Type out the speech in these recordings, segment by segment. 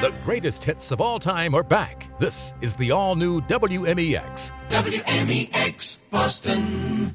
The greatest hits of all time are back. This is the all new WMEX. WMEX Boston.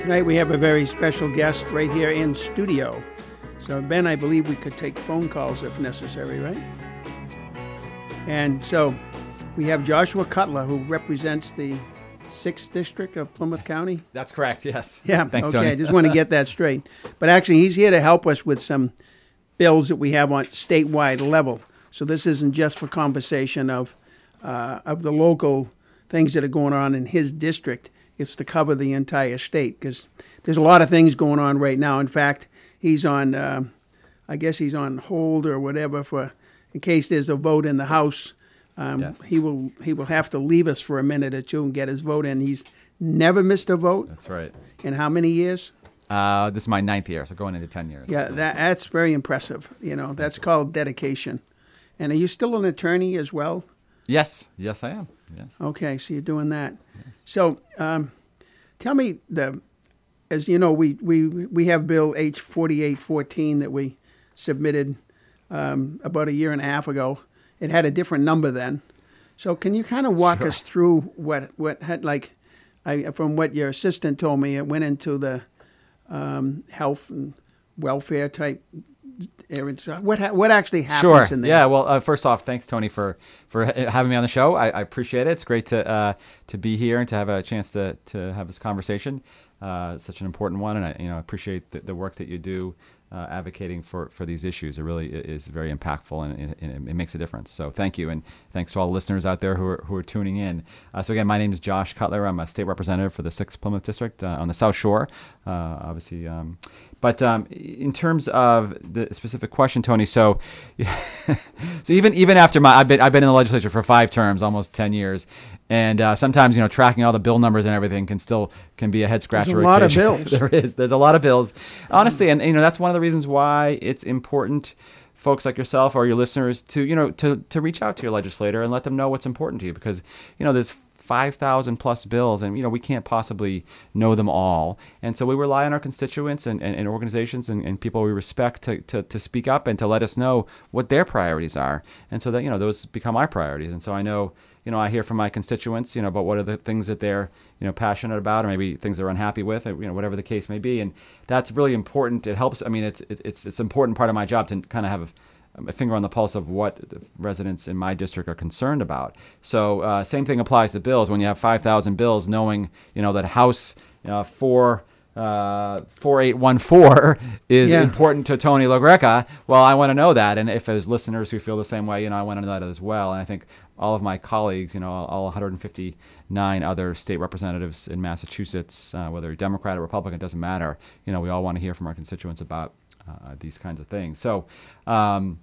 Tonight we have a very special guest right here in studio. So, Ben, I believe we could take phone calls if necessary, right? And so we have Joshua Cutler, who represents the 6th District of Plymouth County. That's correct, yes. Yeah, Thanks, okay. I just want to get that straight. But actually, he's here to help us with some bills that we have on statewide level. So this isn't just for conversation of uh, of the local things that are going on in his district. It's to cover the entire state because there's a lot of things going on right now. In fact, he's on, um I guess he's on hold or whatever for in case there's a vote in the House. Um, Yes. He will he will have to leave us for a minute or two and get his vote in. He's never missed a vote That's right. in how many years? Uh, this is my ninth year, so going into 10 years. Yeah, that, that's very impressive. You know, that's called dedication. And are you still an attorney as well? Yes, yes, I am. Yes. Okay, so you're doing that. So, um, tell me the, as you know, we we we have Bill H forty eight fourteen that we submitted um, about a year and a half ago. It had a different number then. So, can you kind of walk us through what what had like, I from what your assistant told me, it went into the um, health and welfare type areas. What ha- what actually happens Sure. in there? Yeah. Well, uh, first off, thanks Tony for for having me on the show. I, I appreciate it. It's great to uh, to be here and to have a chance to to have this conversation. Uh, such an important one, and I you know appreciate the, the work that you do. Uh, advocating for, for these issues, it really is very impactful and it, and it makes a difference. So thank you, and thanks to all the listeners out there who are, who are tuning in. Uh, so again, my name is Josh Cutler. I'm a state representative for the Sixth Plymouth District uh, on the South Shore. Uh, obviously, um, but um, in terms of the specific question, Tony, so so even even after my I've been I've been in the legislature for five terms, almost ten years, and uh, sometimes you know tracking all the bill numbers and everything can still can be a head scratcher. There's a lot of bills. there is. There's a lot of bills, honestly, and you know that's one of the reasons why it's important. Folks like yourself or your listeners to you know to to reach out to your legislator and let them know what's important to you because you know there's 5,000 plus bills, and you know we can't possibly know them all. And so we rely on our constituents and, and, and organizations and, and people we respect to, to, to speak up and to let us know what their priorities are. And so that you know those become our priorities. And so I know you know I hear from my constituents you know about what are the things that they're you know passionate about or maybe things they're unhappy with or, you know whatever the case may be. And that's really important. It helps. I mean it's it's it's an important part of my job to kind of have a finger on the pulse of what the residents in my district are concerned about. So uh, same thing applies to bills. When you have 5,000 bills, knowing you know that House uh, four. Uh, 4814 is Yeah. important to Tony LaGreca. Well, I want to know that. And if there's listeners who feel the same way, you know, I want to know that as well. And I think all of my colleagues, you know, all 159 other state representatives in Massachusetts, uh, whether Democrat or Republican, doesn't matter. You know, we all want to hear from our constituents about uh, these kinds of things. So, um,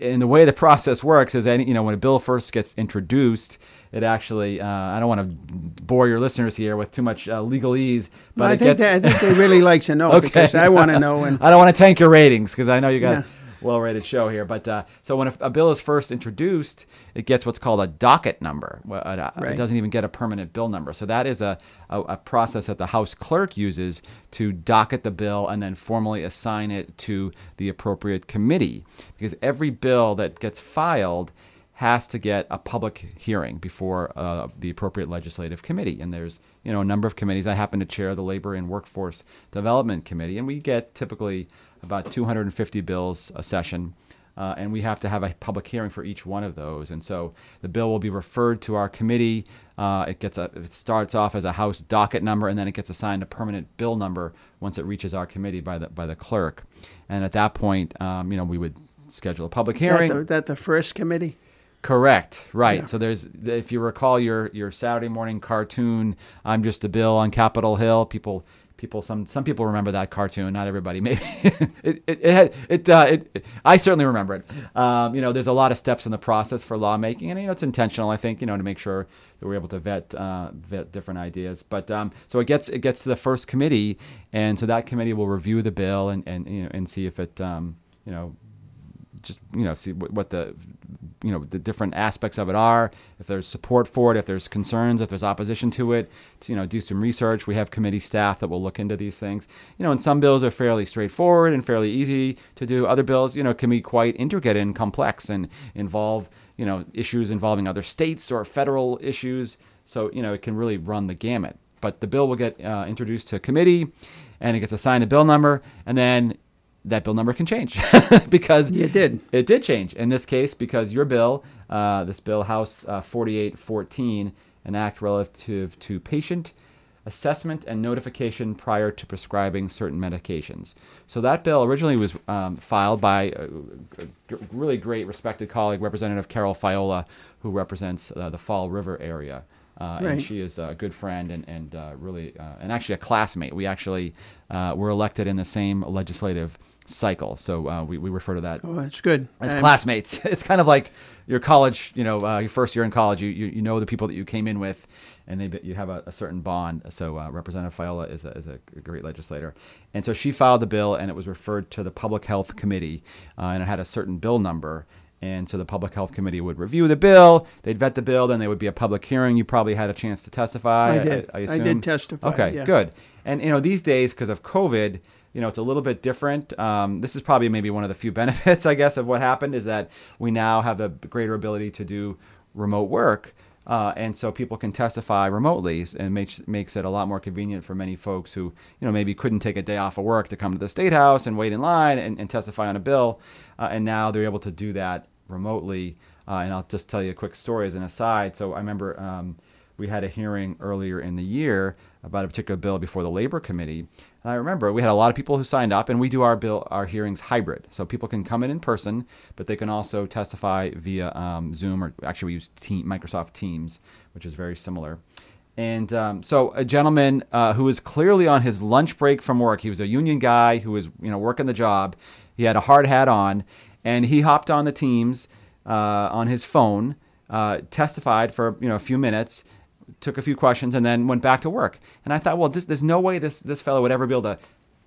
and the way the process works is, any, you know, when a bill first gets introduced, it actually, uh, I don't want to bore your listeners here with too much uh, legalese, but I think get- that, I think they really like to know because I want to know. And I don't want to tank your ratings because I know you got Yeah. Well-rated show here. But uh, so when a, a bill is first introduced, it gets what's called a docket number. Uh, Right. It doesn't even get a permanent bill number. So that is a, a, a process that the House clerk uses to docket the bill and then formally assign it to the appropriate committee. Because every bill that gets filed has to get a public hearing before uh, the appropriate legislative committee. And there's you know a number of committees. I happen to chair the Labor and Workforce Development Committee, and we get typically about 250 bills a session. Uh, and we have to have a public hearing for each one of those. And so the bill will be referred to our committee. Uh, it gets a, it starts off as a House docket number, and then it gets assigned a permanent bill number once it reaches our committee by the by the clerk. And at that point, um, you know, we would schedule a public is that hearing. the, that the first committee? Correct. Right. So there's, if you recall your your Saturday morning cartoon, I'm just a bill on Capitol Hill. People people some some people remember that cartoon not everybody maybe. It it, it had it, uh, it, i certainly remember it. Um, you know there's a lot of steps in the process for lawmaking and you know it's intentional i think you know to make sure that we're able to vet uh, vet different ideas. But um, so it gets it gets to the first committee and so that committee will review the bill and and you know and see if it um, you know just you know see what, the you know the different aspects of it are. If there's support for it if there's concerns if there's opposition to it to, you know do some research. We have committee staff that will look into these things. You know and some bills are fairly straightforward and fairly easy to do. Other bills you know can be quite intricate and complex and involve you know issues involving other states or federal issues. So you know it can really run the gamut. But the bill will get uh, introduced to committee and it gets assigned a bill number and then that bill number can change because It did. It did change in this case because your bill, uh, this bill House uh, 4814, an act relative to patient assessment and notification prior to prescribing certain medications. So that bill originally was um, filed by a, a really great respected colleague, Representative Carole Fiola, who represents uh, the Fall River area. Uh, Right. And she is a good friend and, and uh, really, uh, and actually a classmate. We actually uh, were elected in the same legislative cycle. So uh, we, we refer to that Oh, that's good. as classmates. It's kind of like your college, you know, uh, your first year in college, you, you, you know the people that you came in with, and they, you have a, a certain bond. So uh, Representative Fiola is a, is a great legislator. And so she filed the bill, and it was referred to the Public Health Committee, uh, and it had a certain bill number. And so the Public Health Committee would review the bill, they'd vet the bill, then there would be a public hearing. You probably had a chance to testify. I did. I, I assume. did testify, Okay, yeah. good. And you know, these days because of COVID, you know, it's a little bit different. Um, this is probably maybe one of the few benefits, I guess, of what happened is that we now have a greater ability to do remote work. Uh, and so people can testify remotely, and makes makes it a lot more convenient for many folks who, you know, maybe couldn't take a day off of work to come to the state house and wait in line and, and testify on a bill, uh, and now they're able to do that remotely. Uh, and I'll just tell you a quick story as an aside. So I remember um, we had a hearing earlier in the year about a particular bill before the labor committee and i remember we had a lot of people who signed up and we do our bill our hearings hybrid so people can come in in person but they can also testify via um, zoom or actually we use team, microsoft teams which is very similar and um, so a gentleman uh, who was clearly on his lunch break from work he was a union guy who was you know working the job he had a hard hat on and he hopped on the teams uh, on his phone uh, testified for you know a few minutes took a few questions and then went back to work. And I thought, well, this, there's no way this this fellow would ever be able to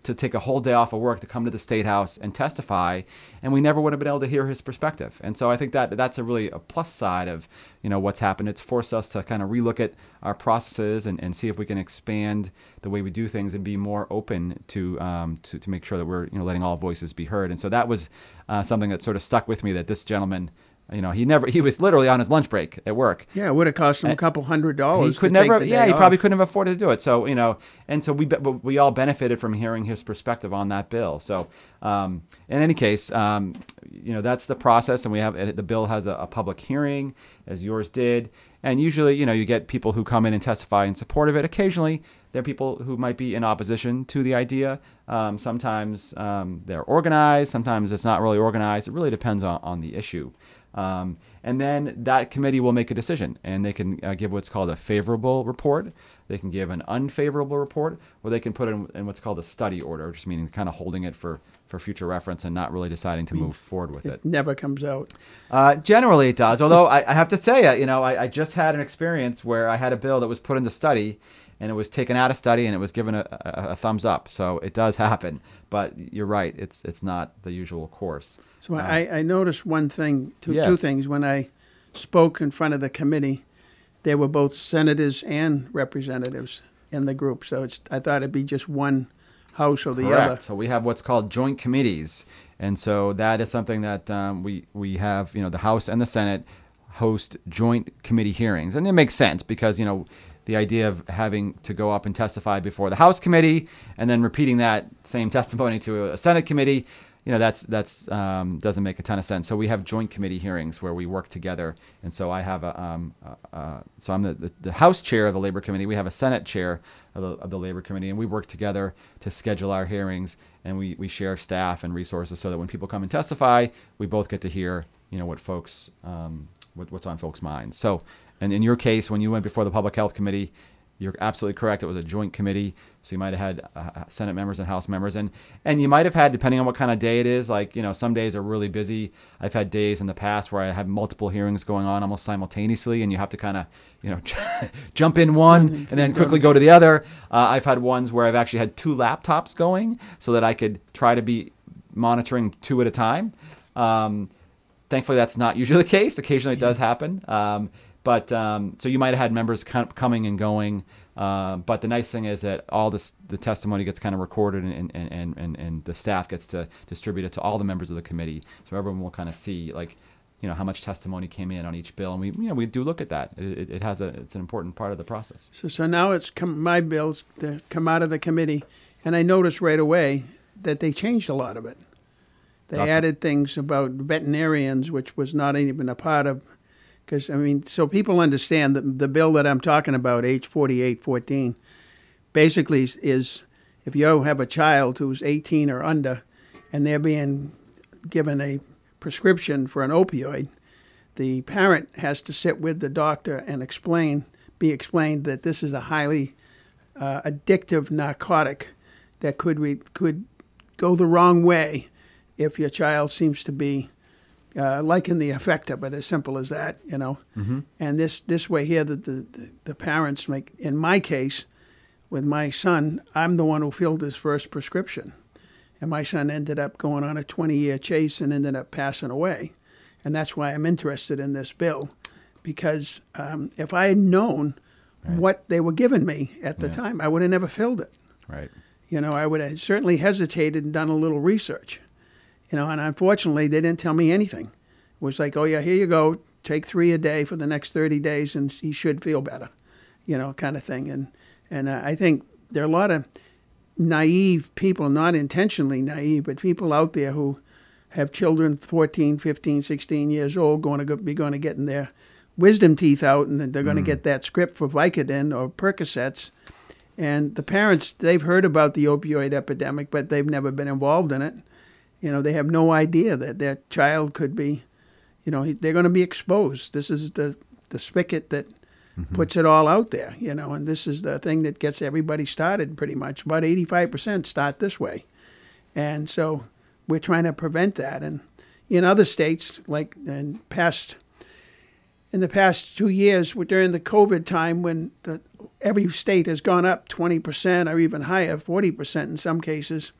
to take a whole day off of work to come to the state house and testify, and we never would have been able to hear his perspective. And so I think that that's a really a plus side of you know what's happened. It's forced us to kind of relook at our processes and, and see if we can expand the way we do things and be more open to um, to, to make sure that we're you know letting all voices be heard. And so that was uh, something that sort of stuck with me that this gentleman. You know, he never. He was literally on his lunch break at work, Yeah, it would have cost him a couple hundred dollars. he could never yeah he probably couldn't have afforded to do it. So you know and so we we all benefited from hearing his perspective on that bill. So um, in any case um, you know that's the process and we have the bill has a, a public hearing as yours did. And usually you know you get people who come in and testify in support of it. Occasionally there are people who might be in opposition to the idea. Um, sometimes um, they're organized sometimes it's not really organized. It really depends on, on the issue um, and then that committee will make a decision, and they can uh, give what's called a favorable report. They can give an unfavorable report, or they can put it in, in what's called a study order, just meaning kind of holding it for, for future reference and not really deciding to move forward with it. It never comes out. Uh, generally, it does. Although I, I have to say, uh, you know, I, I just had an experience where I had a bill that was put into study, and it was taken out of study, and it was given a, a, a thumbs up. So it does happen. But you're right; it's it's not the usual course. So I, I noticed one thing, two, two things. When I spoke in front of the committee, there were both senators and representatives in the group. So it's I thought it'd be just one house or the Correct. other. So we have what's called joint committees, and so that is something that um, we we have. You know, the House and the Senate host joint committee hearings, and it makes sense because you know the idea of having to go up and testify before the House committee and then repeating that same testimony to a Senate committee. You know that's that's um, doesn't make a ton of sense. So we have joint committee hearings where we work together, and so I have a um, so I'm the, the, the House chair of the Labor Committee. We have a Senate chair of the, of the Labor Committee, and we work together to schedule our hearings, and we, we share staff and resources so that when people come and testify, we both get to hear you know what folks um, what, what's on folks' minds. So, and in your case, when you went before the Public Health Committee, you're absolutely correct. It was a joint committee, so you might have had uh, Senate members and House members, and and you might have had, depending on what kind of day it is. Like you know, some days are really busy. I've had days in the past where I have multiple hearings going on almost simultaneously, and you have to kind of you know jump in one and then quickly go to the other. Uh, I've had ones where I've actually had two laptops going so that I could try to be monitoring two at a time. Um, thankfully, that's not usually the case. Occasionally, it does happen. Um, but um, so you might have had members com- coming and going. Uh, but the nice thing is that all this the testimony gets kind of recorded and, and, and, and, and the staff gets to distribute it to all the members of the committee. So everyone will kind of see like you know how much testimony came in on each bill, and we you know we do look at that. It, it has a it's an important part of the process. So, so now it's come, my bills to come out of the committee, and I noticed right away that they changed a lot of it. They added things about veterinarians, which was not even a part of, because I mean, so people understand that the bill that I'm talking about, H 4814, basically is- if you have a child who's 18 or under, and they're being given a prescription for an opioid, the parent has to sit with the doctor and explain, be explained that this is a highly uh, addictive narcotic that could re- could go the wrong way if your child seems to be uh, liking the effect of it. As simple as that, you know. Mm-hmm. And this this way here, that the, the the parents make. In my case, with my son, I'm the one who filled his first prescription, and my son ended up going on a 20 year chase and ended up passing away, and that's why I'm interested in this bill, because um, if I had known what they were giving me at the time, I would have never filled it. Right. You know, I would have certainly hesitated and done a little research. You know, and unfortunately, they didn't tell me anything. It was like, oh, yeah, here you go. Take three a day for the next 30 days, and he should feel better, you know, kind of thing. And, and uh, I think there are a lot of naive people, not intentionally naive, but people out there who have children 14, 15, 16 years old going to be going to get in their wisdom teeth out, and they're going to get that script for Vicodin or Percocets. And the parents, they've heard about the opioid epidemic, but they've never been involved in it. You know, they have no idea that their child could be, you know, they're going to be exposed. This is the, the spigot that mm-hmm. puts it all out there, you know, and this is the thing that gets everybody started pretty much. About 85% start this way. And so we're trying to prevent that. And in other states, like in past in the past two years during the COVID time when the, every state has gone up 20% or even higher, 40% in some cases,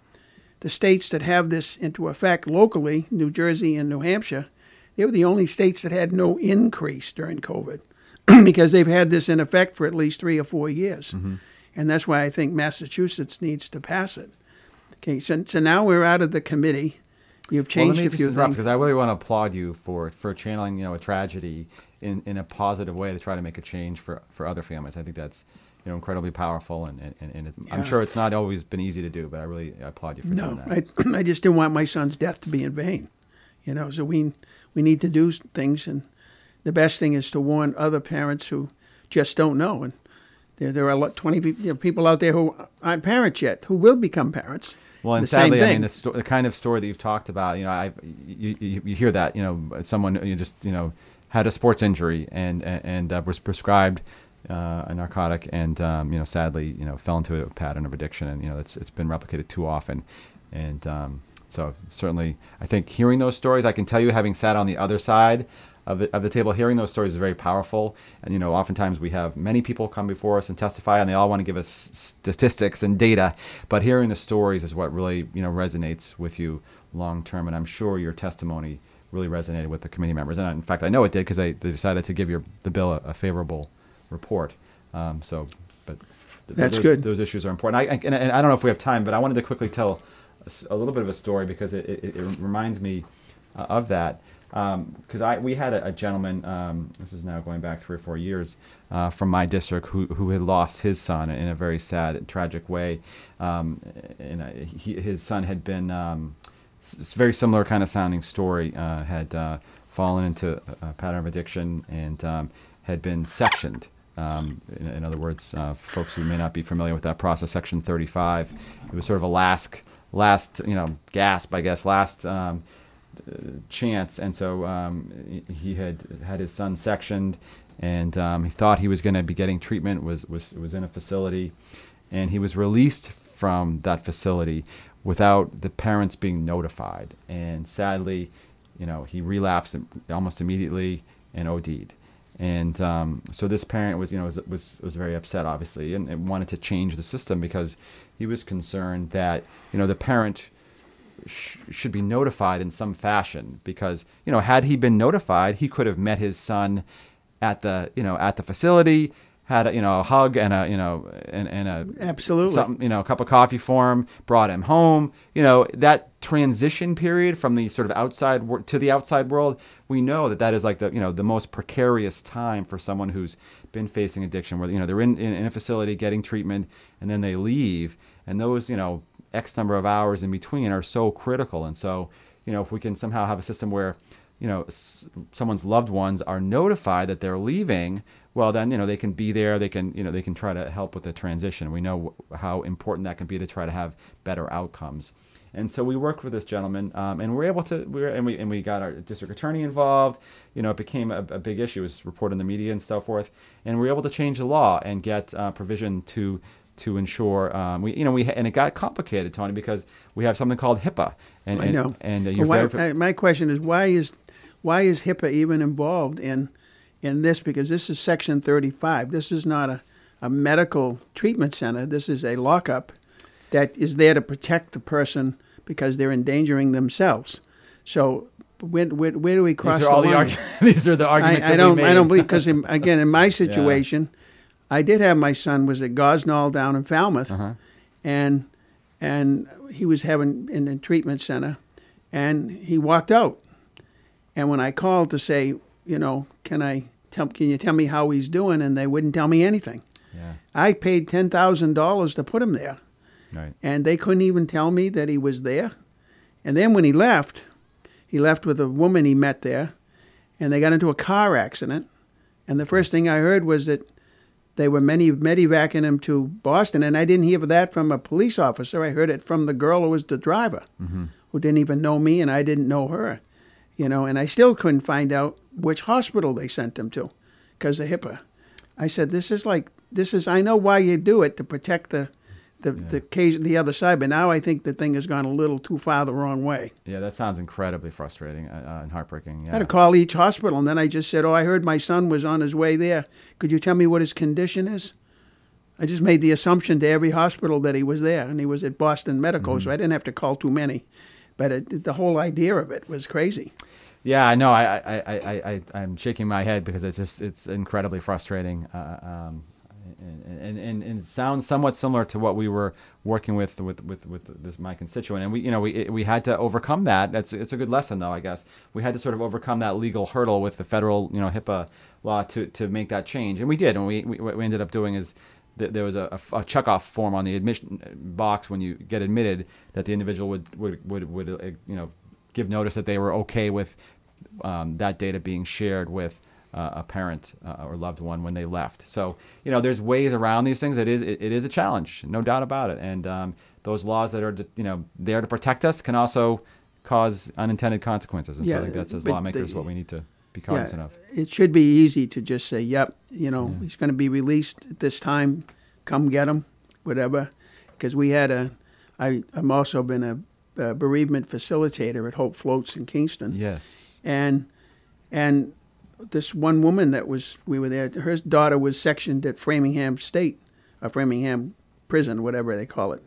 the states that have this into effect locally, New Jersey and New Hampshire, they were the only states that had no increase during COVID because they've had this in effect for at least three or four years. Mm-hmm. And that's why I think Massachusetts needs to pass it. Okay, so, so now we're out of the committee. You've Well, changed let me a just few interrupt things. because I really want to applaud you for for channeling you know a tragedy in, in a positive way to try to make a change for, for other families. I think that's you know incredibly powerful and, and, and it, I'm sure it's not always been easy to do, but I really applaud you for No, doing that. I, I just didn't want my son's death to be in vain. You know, so we we need to do things, and the best thing is to warn other parents who just don't know. And there, there are a lot, twenty pe- you know, people out there who aren't parents yet, who will become parents. Well, and the same sadly, I mean, the, sto- the kind of story that you've talked about, you know, I you, you, you hear that, you know, someone you just you know had a sports injury and and, and uh, was prescribed uh, a narcotic, and um, you know, sadly, you know, fell into a pattern of addiction, and you know, it's it's been replicated too often, and um, so certainly, I think hearing those stories, I can tell you, having sat on the other side. Of, of the table, hearing those stories is very powerful, and you know, oftentimes we have many people come before us and testify, and they all want to give us statistics and data, but hearing the stories is what really you know resonates with you long term, and I'm sure your testimony really resonated with the committee members, and in fact, I know it did because they, they decided to give your the bill a, a favorable report. Um, so, but th- That's those, good. Those issues are important. I, and, and I don't know if we have time, but I wanted to quickly tell a little bit of a story because it, it, it reminds me uh, of that. Because I we had a, a gentleman. Um, this is now going back three or four years uh, from my district who who had lost his son in a very sad, and tragic way. Um, and uh, he, his son had been um, s- very similar kind of sounding story. Uh, had uh, fallen into a a pattern of addiction and um, had been sectioned. Um, in, in other words, uh, folks who may not be familiar with that process, Section 35, it was sort of a last, last, you know, gasp, I guess, last um, chance. And so um, he- he had had his son sectioned, and um, he thought he was going to be getting treatment. was was was in a facility, and he was released from that facility without the parents being notified. And sadly, you know, he relapsed almost immediately and OD'd. And um, so this parent was, you know, was, was, was very upset, obviously, and, and wanted to change the system because he was concerned that, you know, the parent sh- should be notified in some fashion because, you know, had he been notified, he could have met his son at the, you know, at the facility had a, you know a hug and a you know and, and a Absolutely. something you know a cup of coffee for him brought him home you know that transition period from the sort of outside wor- to the outside world we know that that is like the you know the most precarious time for someone who's been facing addiction where you know they're in, in, in a facility getting treatment and then they leave. And those you know x number of hours in between are so critical. And so you know if we can somehow have a system where you know s- someone's loved ones are notified that they're leaving well then you know they can be there. They can you know they can try to help with the transition. We know wh- how important that can be to try to have better outcomes and so we worked with this gentleman um, and we're able to we were, and we and we got our district attorney involved you know it became a, a big issue it was reported in the media and so forth and we were able to change the law and get uh, provision to to ensure um, we you know we and it got complicated Tony because we have something called HIPAA and I know. and uh, you're why, I- my question is why is why is HIPAA even involved in in this? Because this is Section 35. This is not a, a medical treatment center. This is a lockup that is there to protect the person because they're endangering themselves. So where, where, where do we cross these are all the the argu- these are the arguments I that don't. I don't believe because again, in my situation, I did have my son was at Gosnold down in Falmouth, Uh-huh. and and he was having in a treatment center, and he walked out. And when I called to say, you know, can I tell, can you tell me how he's doing, and they wouldn't tell me anything. yeah I paid ten thousand dollars to put him there, right and they couldn't even tell me that he was there. And then when he left, he left with a woman he met there, and they got into a car accident. And the first thing I heard was that they were many medevacing him to Boston, and I didn't hear that from a police officer. I heard it from the girl who was the driver, mm-hmm. who didn't even know me, and I didn't know her. You know, and I still couldn't find out which hospital they sent him to, because of HIPAA. I said, "This is like this is. I know why you do it to protect the, the the case the other side, but now I think the thing has gone a little too far the wrong way. yeah that sounds incredibly frustrating uh, uh, and heartbreaking yeah I had to call each hospital, and then I just said, "Oh, I heard my son was on his way there. Could you tell me what his condition is?" I just made the assumption to every hospital that he was there, and he was at Boston Medical, so I didn't have to call too many. But it, the whole idea of it was crazy. Yeah, I know. I, I, I, I, I, I'm shaking my head because it's just it's incredibly frustrating. Uh, um, and, and, and, sounds somewhat similar to what we were working with with with, with this, my constituent, and we you know we we had to overcome that. That's it's a good lesson though, I guess. We had to sort of overcome that legal hurdle with the federal you know HIPAA law to to make that change, and we did. And we, we what we ended up doing is th- there was a, a, checkoff form on the admission box when you get admitted that the individual would would would, would uh, you know give notice that they were okay with um, that data being shared with uh, a parent uh, or loved one when they left. So you know, there's ways around these things. It is it, it is a challenge, no doubt about it. And um, those laws that are you know there to protect us can also cause unintended consequences. And so I think that's as lawmakers the- what we need to be cognizant of. It should be easy to just say, "Yep, you know, he's going to be released at this time. Come get him, whatever." Because we had a, I, I'm also been a, a bereavement facilitator at Hope Floats in Kingston, Yes. and and this one woman that was we were there. Her daughter was sectioned at Framingham State, or Framingham Prison, whatever they call it.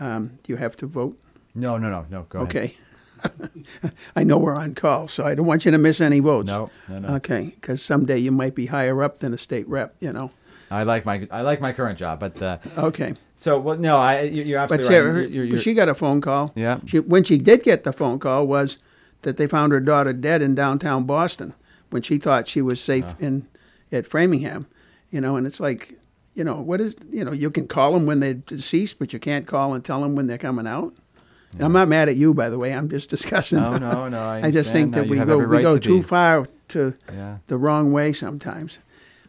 Um, do you have to vote? No, no, no, no. Go ahead. Okay. I know we're on call, so I don't want you to miss any votes. No, no, no. Okay, because someday you might be higher up than a state rep, you know. I like my I like my current job, but uh, Okay. so well, no, I you- you're But absolutely Sarah, right. her- You're- you're- but she got a phone call. Yeah. She, when she did get the phone call was that they found her daughter dead in downtown Boston when she thought she was safe Ah. in at Framingham, you know. And it's like, you know, what is you know, you can call them when they're deceased, but you can't call and tell them when they're coming out. And I'm not mad at you, by the way. I'm just discussing. No, no, no, I just think that No, we go every we go to too be. far to Yeah. the wrong way sometimes.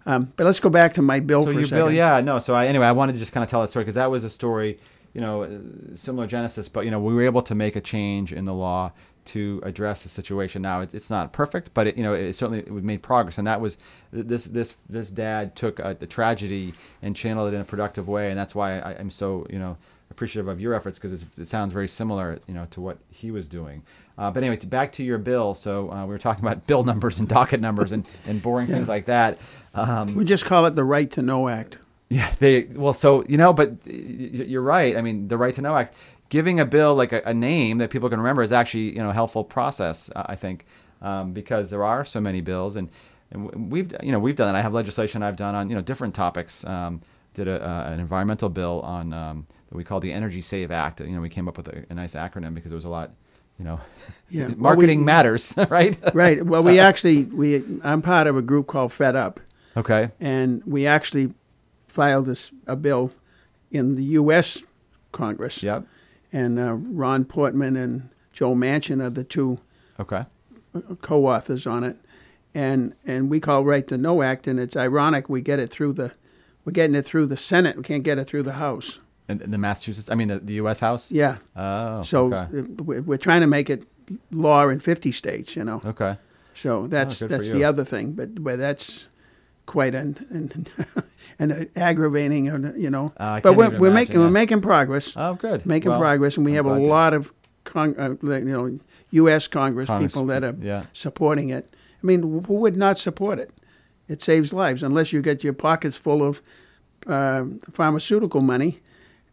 Um, but let's go back to my bill so for a second. bill, yeah, no. So I, anyway, I wanted to just kind of tell that story because that was a story, you know, uh, similar genesis, but you know, we were able to make a change in the law to address the situation. Now it's, it's not perfect, but it, you know it certainly we made progress, and that was this this this dad took a, a tragedy and channeled it in a productive way, and that's why I, I'm so you know appreciative of your efforts because it sounds very similar you know to what he was doing. Uh, but anyway, to, back to your bill. So uh, we were talking about bill numbers and docket numbers and, and boring things like that. Um, We just call it the Right to Know Act. yeah, they well, so you know, but you're right. I mean, the Right to Know Act, giving a bill like a, a name that people can remember is actually you know a helpful process. I think um, because there are so many bills, and and we've you know we've done it. I have legislation I've done on you know different topics. Um, did a, uh, an environmental bill on um, that we call the Energy Save Act. You know, we came up with a, a nice acronym because there was a lot. You know, Yeah. Well, marketing we- matters, right? Right. Well, we actually we I'm part of a group called Fed Up, okay. and we actually filed this a bill in the U.S. Congress. Yep. And uh, Ron Portman and Joe Manchin are the two Okay. co-authors on it, and and we call Right to Know Act, and it's ironic we get it through the we're getting it through the Senate, we can't get it through the House. And the Massachusetts, I mean the, the U.S. House. Yeah. Oh. So okay. uh, we're we're trying to make it law in 50 states, you know. Okay. So that's Oh, that's the other thing, but but that's quite an an, an aggravating, uh, you know. Uh, but we're, we're making we're making progress. Oh, good. Making Well, progress, and we I'm have a glad to- lot of con- uh, you know U.S. Congress, Congress people that are yeah. supporting it. I mean, who would not support it? It saves lives unless you get your pockets full of uh, pharmaceutical money.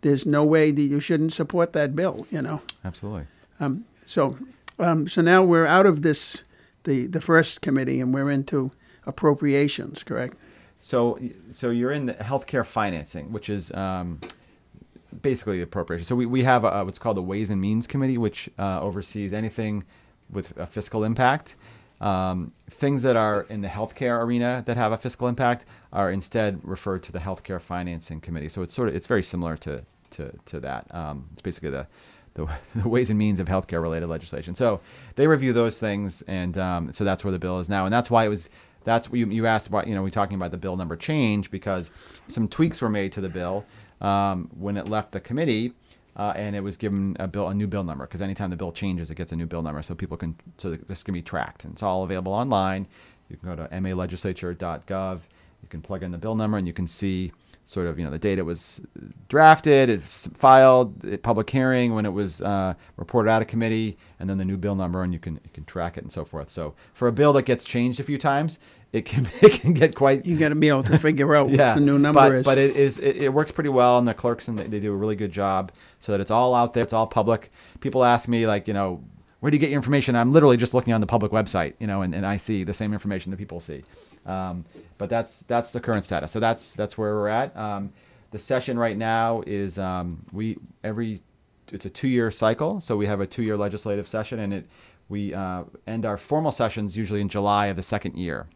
There's no way that you shouldn't support that bill. You know. Absolutely. Um, So, um, so now we're out of this, the the first committee, and we're into appropriations. Correct? So, so you're in the healthcare financing, which is um, basically the appropriation. So we, we have a, what's called the Ways and Means Committee, which uh, oversees anything with a fiscal impact. Um, things that are in the healthcare arena that have a fiscal impact are instead referred to the healthcare financing committee. So it's sort of it's very similar to to, to that. Um, it's basically the, the the ways and means of healthcare related legislation. So they review those things, and um, so that's where the bill is now, and that's why it was. That's what you, you asked about. You know, we're talking about the bill number change because some tweaks were made to the bill um, when it left the committee, uh, and it was given a bill a new bill number because anytime the bill changes, it gets a new bill number, so people can so this can be tracked, and it's all available online. You can go to malegislature.gov. You can plug in the bill number, and you can see sort of you know the date it was drafted, it's filed, the public hearing when it was uh, reported out of committee, and then the new bill number, and you can you can track it and so forth. So for a bill that gets changed a few times, it can it can get quite You got to be able to figure out yeah, what the new number but, is. But it is it, it works pretty well, and the clerks and they, they do a really good job so that it's all out there, it's all public. People ask me like, you know, where do you get your information? I'm literally just looking on the public website, you know, and, and I see the same information that people see. Um, but that's that's the current status. So that's that's where we're at. Um, the session right now is um, we every it's a two year cycle, so we have a two year legislative session, and it we uh, end our formal sessions usually in July of the second year.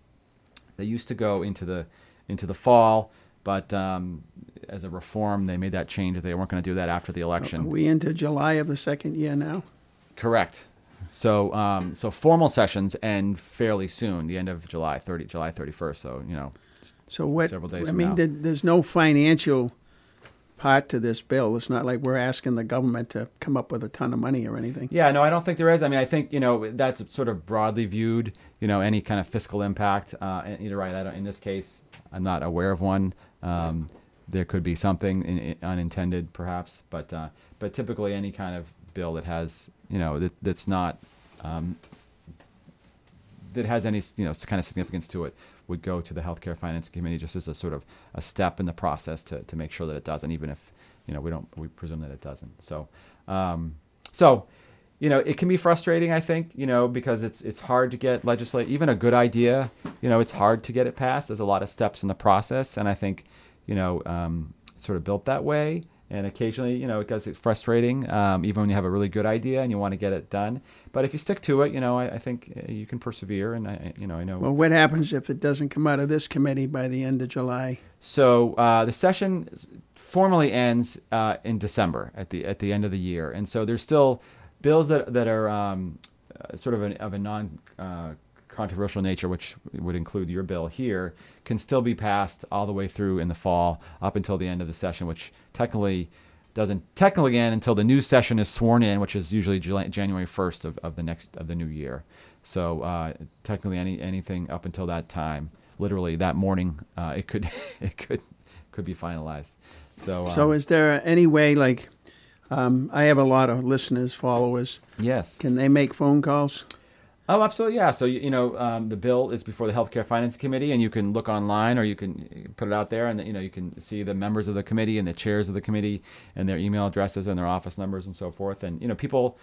They used to go into the into the fall, but um, as a reform, they made that change they weren't going to do that after the Are election. we into July of the second year now? Correct. So um, so formal sessions end fairly soon, the end of July, thirty July thirty first. So you know, So what? Several days I mean, there, there's no financial part to this bill. It's not like we're asking the government to come up with a ton of money or anything. Yeah, no, I don't think there is. I mean, I think you know that's sort of broadly viewed. You know, any kind of fiscal impact. Uh, and you're right. I don't, in this case, I'm not aware of one. Um, there could be something in, in, unintended, perhaps, but uh, but typically any kind of bill that has you know that, that's not um, that has any you know kind of significance to it would go to the healthcare finance committee just as a sort of a step in the process to, to make sure that it doesn't even if you know we don't we presume that it doesn't. So um, so you know it can be frustrating i think you know because it's it's hard to get legislate even a good idea you know it's hard to get it passed. There's a lot of steps in the process and i think you know um, sort of built that way and occasionally you know it gets frustrating um, even when you have a really good idea and you want to get it done but if you stick to it you know i, I think uh, you can persevere and i you know i know Well, what happens if it doesn't come out of this committee by the end of July? so uh, the session formally ends uh, in December at the at the end of the year, and so there's still bills that that are um, uh, sort of an, of a non uh, controversial nature, which would include your bill here, can still be passed all the way through in the fall up until the end of the session, which technically doesn't technically end until the new session is sworn in, which is usually January 1st of, of the next of the new year. So uh, technically, any anything up until that time, literally that morning, uh, it could it could could be finalized. So um, So is there any way, like, um, I have a lot of listeners, followers. yes. Can they make phone calls? Oh, absolutely, yeah. So you know, um, the bill is before the Healthcare Finance Committee, and you can look online, or you can put it out there, and you know, you can see the members of the committee and the chairs of the committee, and their email addresses and their office numbers and so forth. And you know, people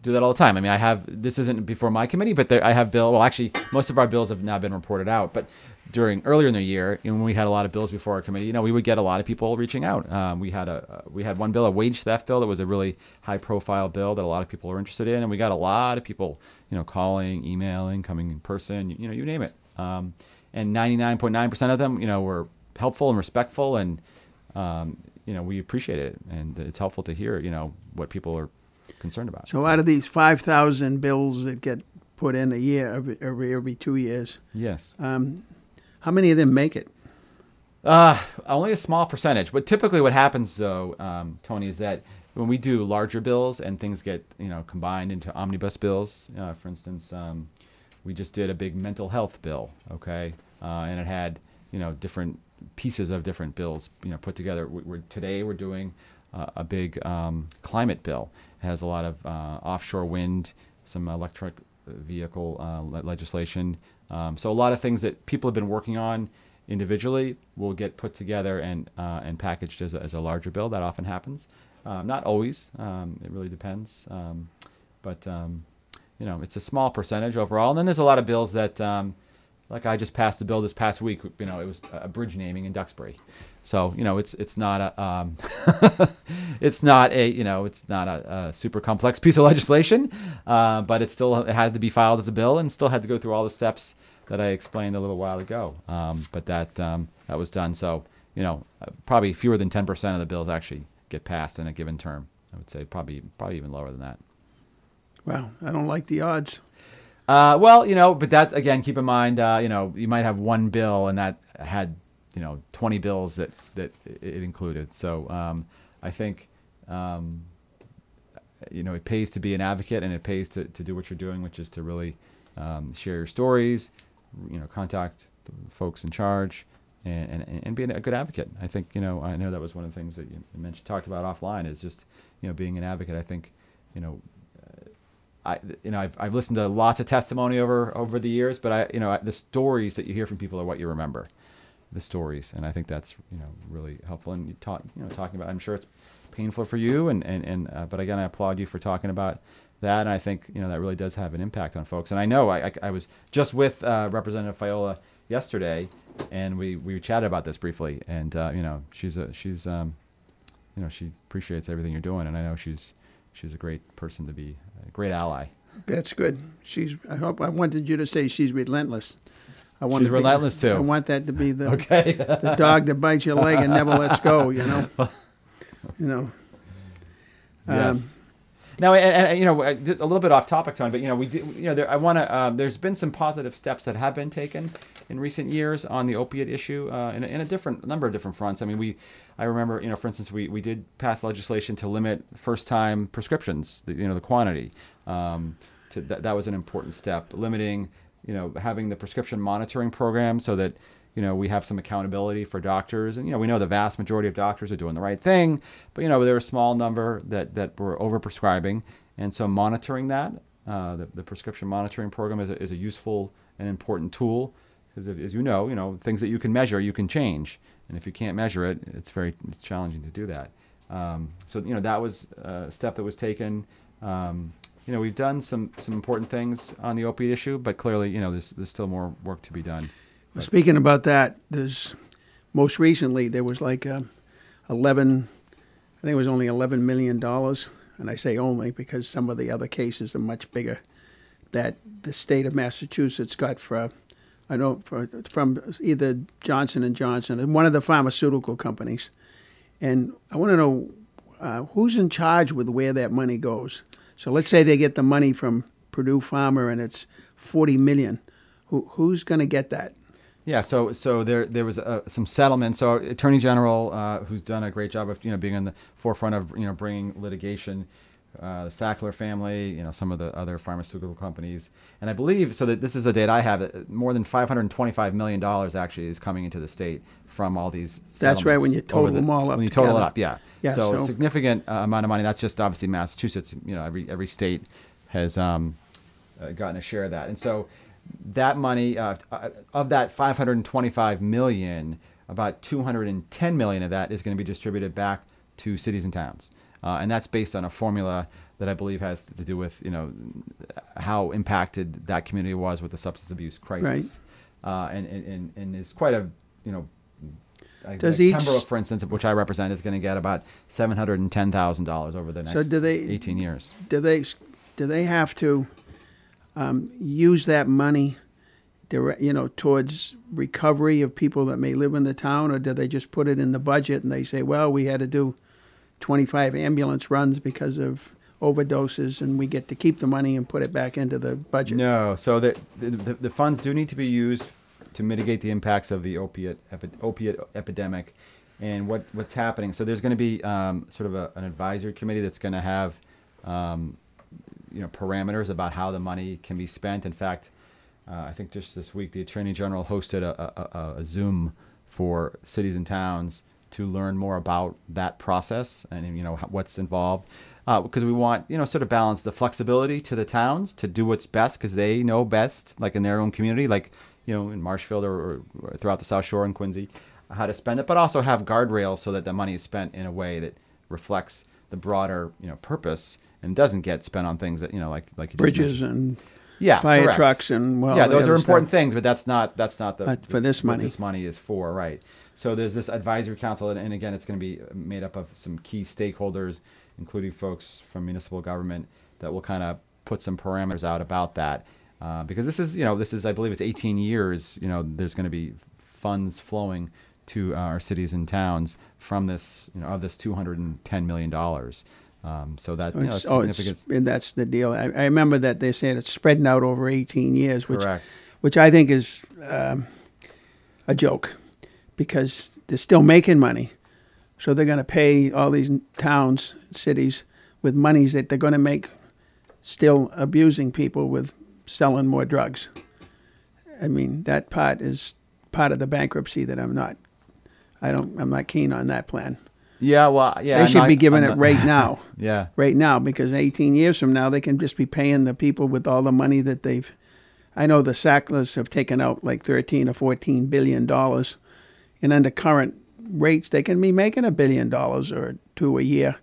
do that all the time. I mean, I have this isn't before my committee, but there, I have bill. Well, actually, most of our bills have now been reported out, but during earlier in the year, know, when we had a lot of bills before our committee, you know, we would get a lot of people reaching out. Um, we had a we had one bill, a wage theft bill, that was a really high profile bill that a lot of people were interested in, and we got a lot of people, you know, calling, emailing, coming in person, you, you know, you name it. Um, and 99.9% of them, you know, were helpful and respectful, and um, you know, we appreciate it, and it's helpful to hear, you know, what people are concerned about. So out of these 5,000 bills that get put in a year, every, every, every two years, yes. um, how many of them make it? Uh, only a small percentage. But typically, what happens though, um, Tony, is that when we do larger bills and things get you know combined into omnibus bills, uh, for instance, um, we just did a big mental health bill, okay, uh, and it had you know different pieces of different bills, you know, put together. We, we're, today we're doing uh, a big um, climate bill. It has a lot of uh, offshore wind, some electric vehicle uh, le- legislation. Um, so a lot of things that people have been working on individually will get put together and uh, and packaged as a, as a larger bill. That often happens. Um, not always. Um, it really depends. Um, but um, you know, it's a small percentage overall. And then there's a lot of bills that, um, like I just passed a bill this past week. You know, it was a bridge naming in Duxbury. So you know, it's it's not a um, it's not a you know it's not a, a super complex piece of legislation, uh, but it still it has to be filed as a bill and still had to go through all the steps that I explained a little while ago. Um, but that um, that was done. So you know, uh, probably fewer than ten percent of the bills actually get passed in a given term. I would say probably probably even lower than that. Well, I don't like the odds. Uh, well, you know, but that again, keep in mind, uh, you know, you might have one bill and that had, you know, 20 bills that that it included. So um, I think, um, you know, it pays to be an advocate and it pays to, to do what you're doing, which is to really um, share your stories, you know, contact folks in charge. And, and, and be a good advocate. I think you know. I know that was one of the things that you mentioned, talked about offline. Is just you know being an advocate. I think you know I, you know, I've, I've listened to lots of testimony over over the years, but I, you know, the stories that you hear from people are what you remember, the stories, and I think that's you know really helpful. And you talk, you know, talking about, I'm sure it's painful for you, and and and, uh, but again, I applaud you for talking about that, and I think you know that really does have an impact on folks. And I know I, I, I was just with uh, Representative Fiola yesterday, and we we chatted about this briefly, and uh, you know, she's a she's um, you know, she appreciates everything you're doing, and I know she's she's a great person to be, a great ally. That's good. She's. I hope. I wanted you to say she's relentless. I want She's to be- relentless, too. I want that to be the Okay. the dog that bites your leg and never lets go. You know. You know. Um, Yes. Now, and, you know, uh, a little bit off topic, Tony, but you know, we you know, there, I want to. Um, there's been some positive steps that have been taken in recent years on the opiate issue uh, in, a, in a different number of different fronts. I mean, we, I remember, you know, for instance, we, we did pass legislation to limit first-time prescriptions, the, you know, the quantity. Um, to, that, that was an important step, limiting, you know, having the prescription monitoring program so that you know we have some accountability for doctors. And you know we know the vast majority of doctors are doing the right thing but you know there are a small number that that were overprescribing. And so monitoring that uh, the, the prescription monitoring program is a, is a useful and important tool. Because as you know you know things that you can measure you can change. And if you can't measure it it's very it's challenging to do that. Um, so you know that was a step that was taken. Um, you know we've done some some important things on the opiate issue but clearly you know there's, there's still more work to be done Speaking about that, there's most recently there was like uh, eleven. I think it was only eleven million dollars, and I say only because some of the other cases are much bigger. That the state of Massachusetts got for, I know for from either Johnson and Johnson, and one of the pharmaceutical companies, and I want to know uh, who's in charge with where that money goes. So let's say they get the money from Purdue Pharma and it's forty million. Who, who's going to get that? Yeah, so so there there was uh, some settlement. So Attorney General, uh, who's done a great job of you know being on the forefront of you know bringing litigation, uh, the Sackler family, you know some of the other pharmaceutical companies, and I believe so that this is a date I have. that More than 525 million dollars actually is coming into the state from all these. That's right, when you total the- them all up When you total it up, yeah. Yeah, so, a so- significant uh, amount of money. That's just obviously Massachusetts. You know, every every state has um, uh, gotten a share of that, and so that money uh, uh, of that 525 million, about 210 million of that is going to be distributed back to cities and towns, uh, and that's based on a formula that I believe has to do with you know how impacted that community was with the substance abuse crisis, uh, and, and and is quite a you know. I- Does like each- Pembroke, for instance, which I represent, is going to get about seven hundred and ten thousand dollars over the next So do they- eighteen years. do they do they have to um, use that money, dire- you know, towards recovery of people that may live in the town, or do they just put it in the budget and they say, well, we had to do 25 ambulance runs because of overdoses, and we get to keep the money and put it back into the budget? No, so the the the funds do need to be used to mitigate the impacts of the opiate epi- opiate epidemic, and what what's happening. So there's going to be um, sort of a, an advisory committee that's going to have, um, you know, parameters about how the money can be spent. In fact, uh, I think just this week the attorney general hosted a, a, a, Zoom for cities and towns to learn more about that process and you know what's involved because we want you know sort of balance the flexibility to the towns to do what's best because they know best like in their own community like you know in marshfield or, or throughout the south shore in quincy how to spend it but also have guardrails so that the money is spent in a way that reflects the broader you know purpose and doesn't get spent on things that you know like like you Bridges and yeah fire correct. trucks and well, yeah those are important stuff. things but that's not that's not the Not for this money. this money is for right so there's this advisory council and, and again it's going to be made up of some key stakeholders including folks from municipal government that will kind of put some parameters out about that uh, because this is you know this is i believe it's 18 years you know there's going to be funds flowing to our cities and towns from this you know of this 210 million dollars um, so that you know, it's oh, and that's the deal. I, I remember that they said it's spreading out over 18 years, which, Correct. which I think is um, a joke because they're still making money. So they're going to pay all these towns, cities with monies that they're going to make still abusing people with selling more drugs. I mean, that part is part of the bankruptcy that I'm not, I don't, I'm not keen on that plan. Yeah well yeah they should not- be giving it right now. Yeah. Right now because 18 years from now they can just be paying the people with all the money that they've I know the Sacklers have taken out like 13 or 14 billion dollars and under current rates they can be making a billion dollars or two a year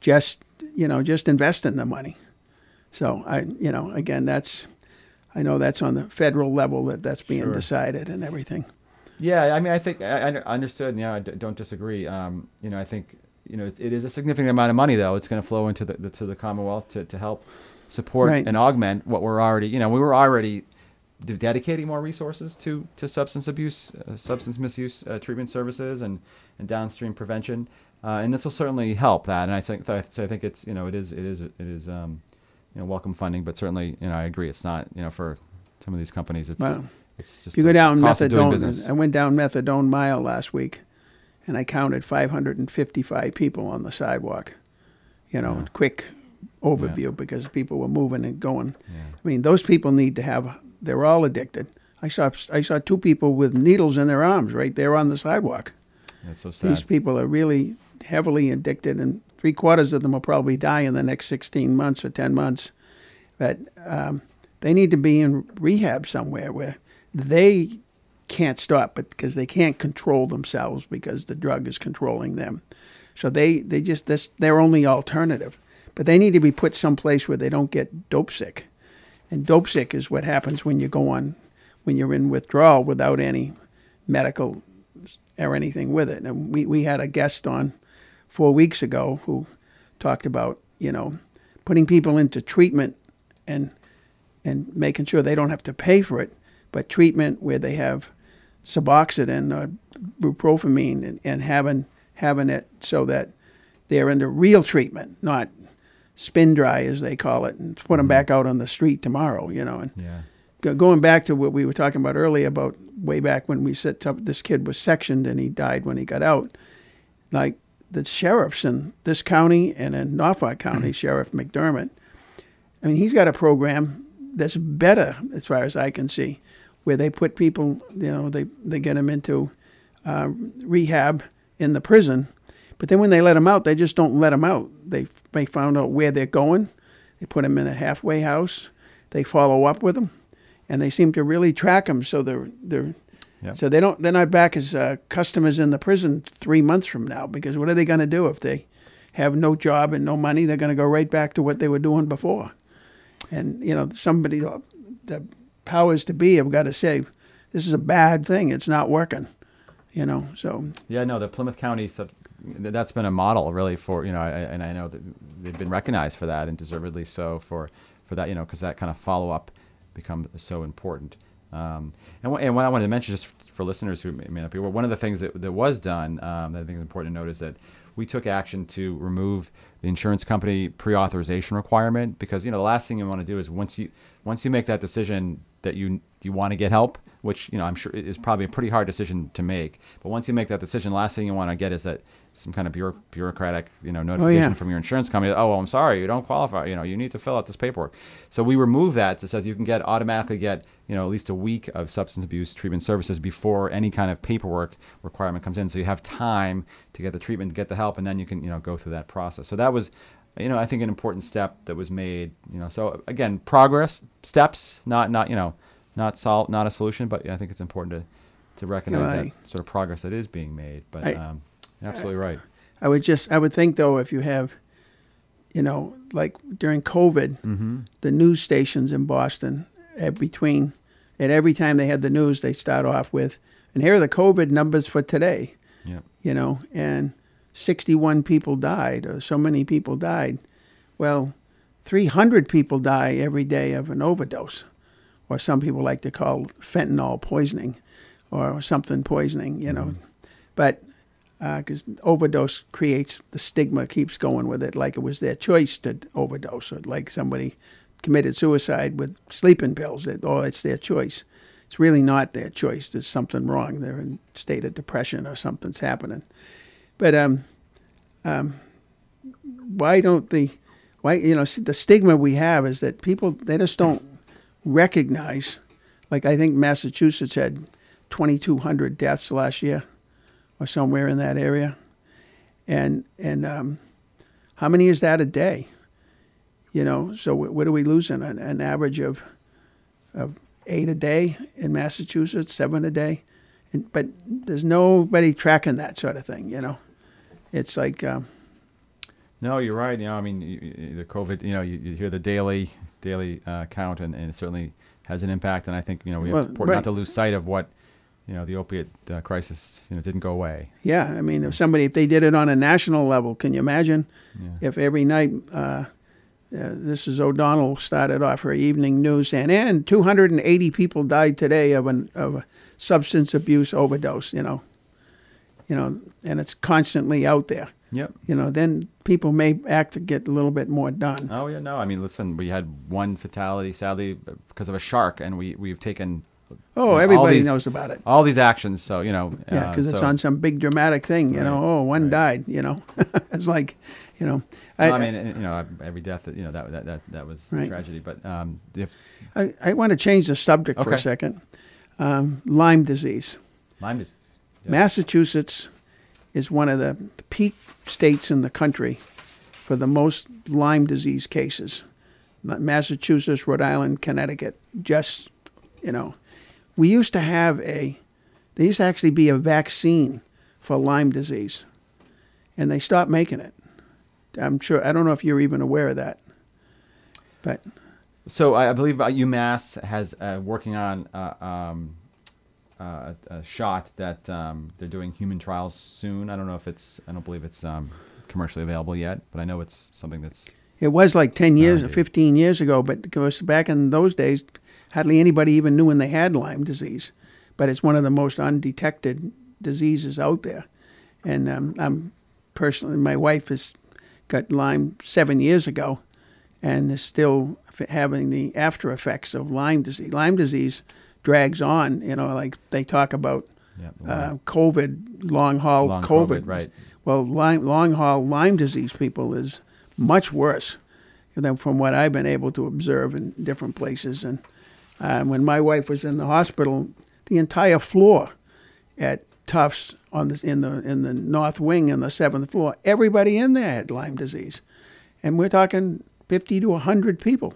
just you know just investing the money. So I you know again that's I know that's on the federal level that that's being Sure. decided and everything Yeah, I mean, I think I, I understood. Yeah, I don't disagree. Um, you know, I think you know it, it is a significant amount of money though. It's going to flow into the, the to the Commonwealth to, to help support Right. and augment what we're already. You know, we were already de- dedicating more resources to to substance abuse, uh, substance misuse uh, treatment services, and and downstream prevention. Uh, and this will certainly help that. And I think so I think it's you know it is it is it is um, you know welcome funding, but certainly you know I agree it's not you know for some of these companies it's it's just If you go down cost of doing methadone. I went down methadone mile last week, and I counted 555 people on the sidewalk. You know, Yeah. quick overview because people were moving and going. I mean, those people need to have. They're all addicted. I saw I saw two people with needles in their arms right there on the sidewalk. That's so sad. These people are really heavily addicted, and three quarters of them will probably die in the next 16 months or 10 months. But um, they need to be in rehab somewhere where they can't stop, but because they can't control themselves because the drug is controlling them. So they, they just that's their only alternative. But they need to be put someplace where they don't get dope sick. And dope sick is what happens when you go on, when you're in withdrawal without any medical or anything with it. And we, we had a guest on four weeks ago who talked about, you know, putting people into treatment and and making sure they don't have to pay for it, but treatment where they have Suboxone or bupropion and, and having having it so that they're into real treatment, not spin dry as they call it, and put them mm-hmm. back out on the street tomorrow, you know. And yeah. going back to what we were talking about earlier about way back when we said some- this kid was sectioned and he died when he got out. Like the sheriffs in this county and in Norfolk County, mm-hmm. Sheriff McDermott, I mean, he's got a program that's better as far as I can see, where they put people, you know, they, they get them into uh, rehab in the prison, but then when they let them out, they just don't let them out. They they found out where they're going, they put them in a halfway house, they follow up with them, and they seem to really track them. So they're they're Yep. so they don't they're not back as uh, customers in the prison three months from now because what are they going to do if they have no job and no money? They're going to go right back to what they were doing before. And you know somebody the powers to be have got to say this is a bad thing. It's not working. You know so Yeah, no, the Plymouth County sub, that's been a model really for you know, I, and I know that they've been recognized for that and deservedly so for for that you know because that kind of follow up becomes so important. Um, and, what, and what I wanted to mention just for listeners who may may not be aware, one of the things that, that was done um, that I think is important to note is that we took action to remove the insurance company pre-authorization requirement because you know the last thing you want to do is once you once you make that decision that you you want to get help, which you know I'm sure is probably a pretty hard decision to make. But once you make that decision, the last thing you want to get is that some kind of bureau- bureaucratic you know oh, notification yeah. from your insurance company. Oh, well, I'm sorry, you don't qualify. You know, you need to fill out this paperwork. So we remove that. That says you can get automatically get you know at least a week of substance abuse treatment services before any kind of paperwork requirement comes in. So you have time to get the treatment, to get the help, and then you can you know go through that process. So that was you know I think an important step that was made. You know, so again, progress steps, not not you know not sol- not a solution, but I think it's important to to recognize I- that sort of progress that is being made. But I- um, absolutely right. I would just I would think though if you have, you know, like during COVID, the news stations in Boston, at between, at every time they had the news, they start off with, and here are the COVID numbers for today, Yeah. you know, and 61 people died or so many people died. Well, 300 people die every day of an overdose, or some people like to call fentanyl poisoning, or something poisoning, you know, but because overdose creates the stigma keeps going with it like it was their choice to overdose or like somebody committed suicide with sleeping pills that oh it's their choice. It's really not their choice. There's something wrong. They're in a state of depression or something's happening. But um, um, why don't the why you know the stigma we have is that people they just don't recognize like i think massachusetts had 2200 deaths last year or somewhere in that area. And and um, how many is that a day? You know, so wh- what are we losing? An, an average of of eight a day in Massachusetts, seven a day, and, but there's nobody tracking that sort of thing. You know, it's like um, No, you're right. You know, I mean, you- the COVID. You know, you, you hear the daily daily uh, count, and, and it certainly has an impact. And I think you know we Well, have to, right. not to lose sight of what you know the opiate uh, crisis. You know, didn't go away. yeah. I mean, if somebody if they did it on a national level, can you imagine if every night? Uh, uh, this is O'Donnell started off her evening news and and 280 people died today of an of a substance abuse overdose. You know, you know, and it's constantly out there. Yep. You know, then people may act to get a little bit more done. Oh yeah, no. I mean, listen, we had one fatality, sadly, because of a shark, and we we've taken. Oh, know, everybody these- knows about it. All these actions, so you know. Yeah, uh, because it's so- on some big dramatic thing. You know, Right, oh, one right. died. You know, it's like, you know, No, I, mean, you know, every death, you know, that that that, that was Right. tragedy. But um, if I, I want to change the subject for a second. Um, Lyme disease. Lyme disease. Yeah. Massachusetts is one of the peak states in the country for the most Lyme disease cases. Massachusetts, Rhode Island, Connecticut, just, you know. We used to have a, there used to actually be a vaccine for Lyme disease, and they stopped making it. I'm sure, I don't know if you're even aware of that. But So I believe uh, UMass has uh, working on uh, um, uh, a, a shot that um, they're doing human trials soon. I don't know if it's. I don't believe it's um, commercially available yet, but I know it's something that's. It was like 10 years or 15 years ago, but because back in those days, hardly anybody even knew when they had Lyme disease. But it's one of the most undetected diseases out there. And um, I'm personally, my wife has got Lyme seven years ago, and is still having the after effects of Lyme disease. Lyme disease drags on. You know, like they talk about Yeah, uh, COVID, long haul Long COVID. COVID, right. Well, Lyme, long haul Lyme disease people is much worse than from what I've been able to observe in different places. And uh, when my wife was in the hospital, the entire floor at Tufts on the in the in the north wing and the seventh floor, everybody in there had Lyme disease, and we're talking fifty to hundred people,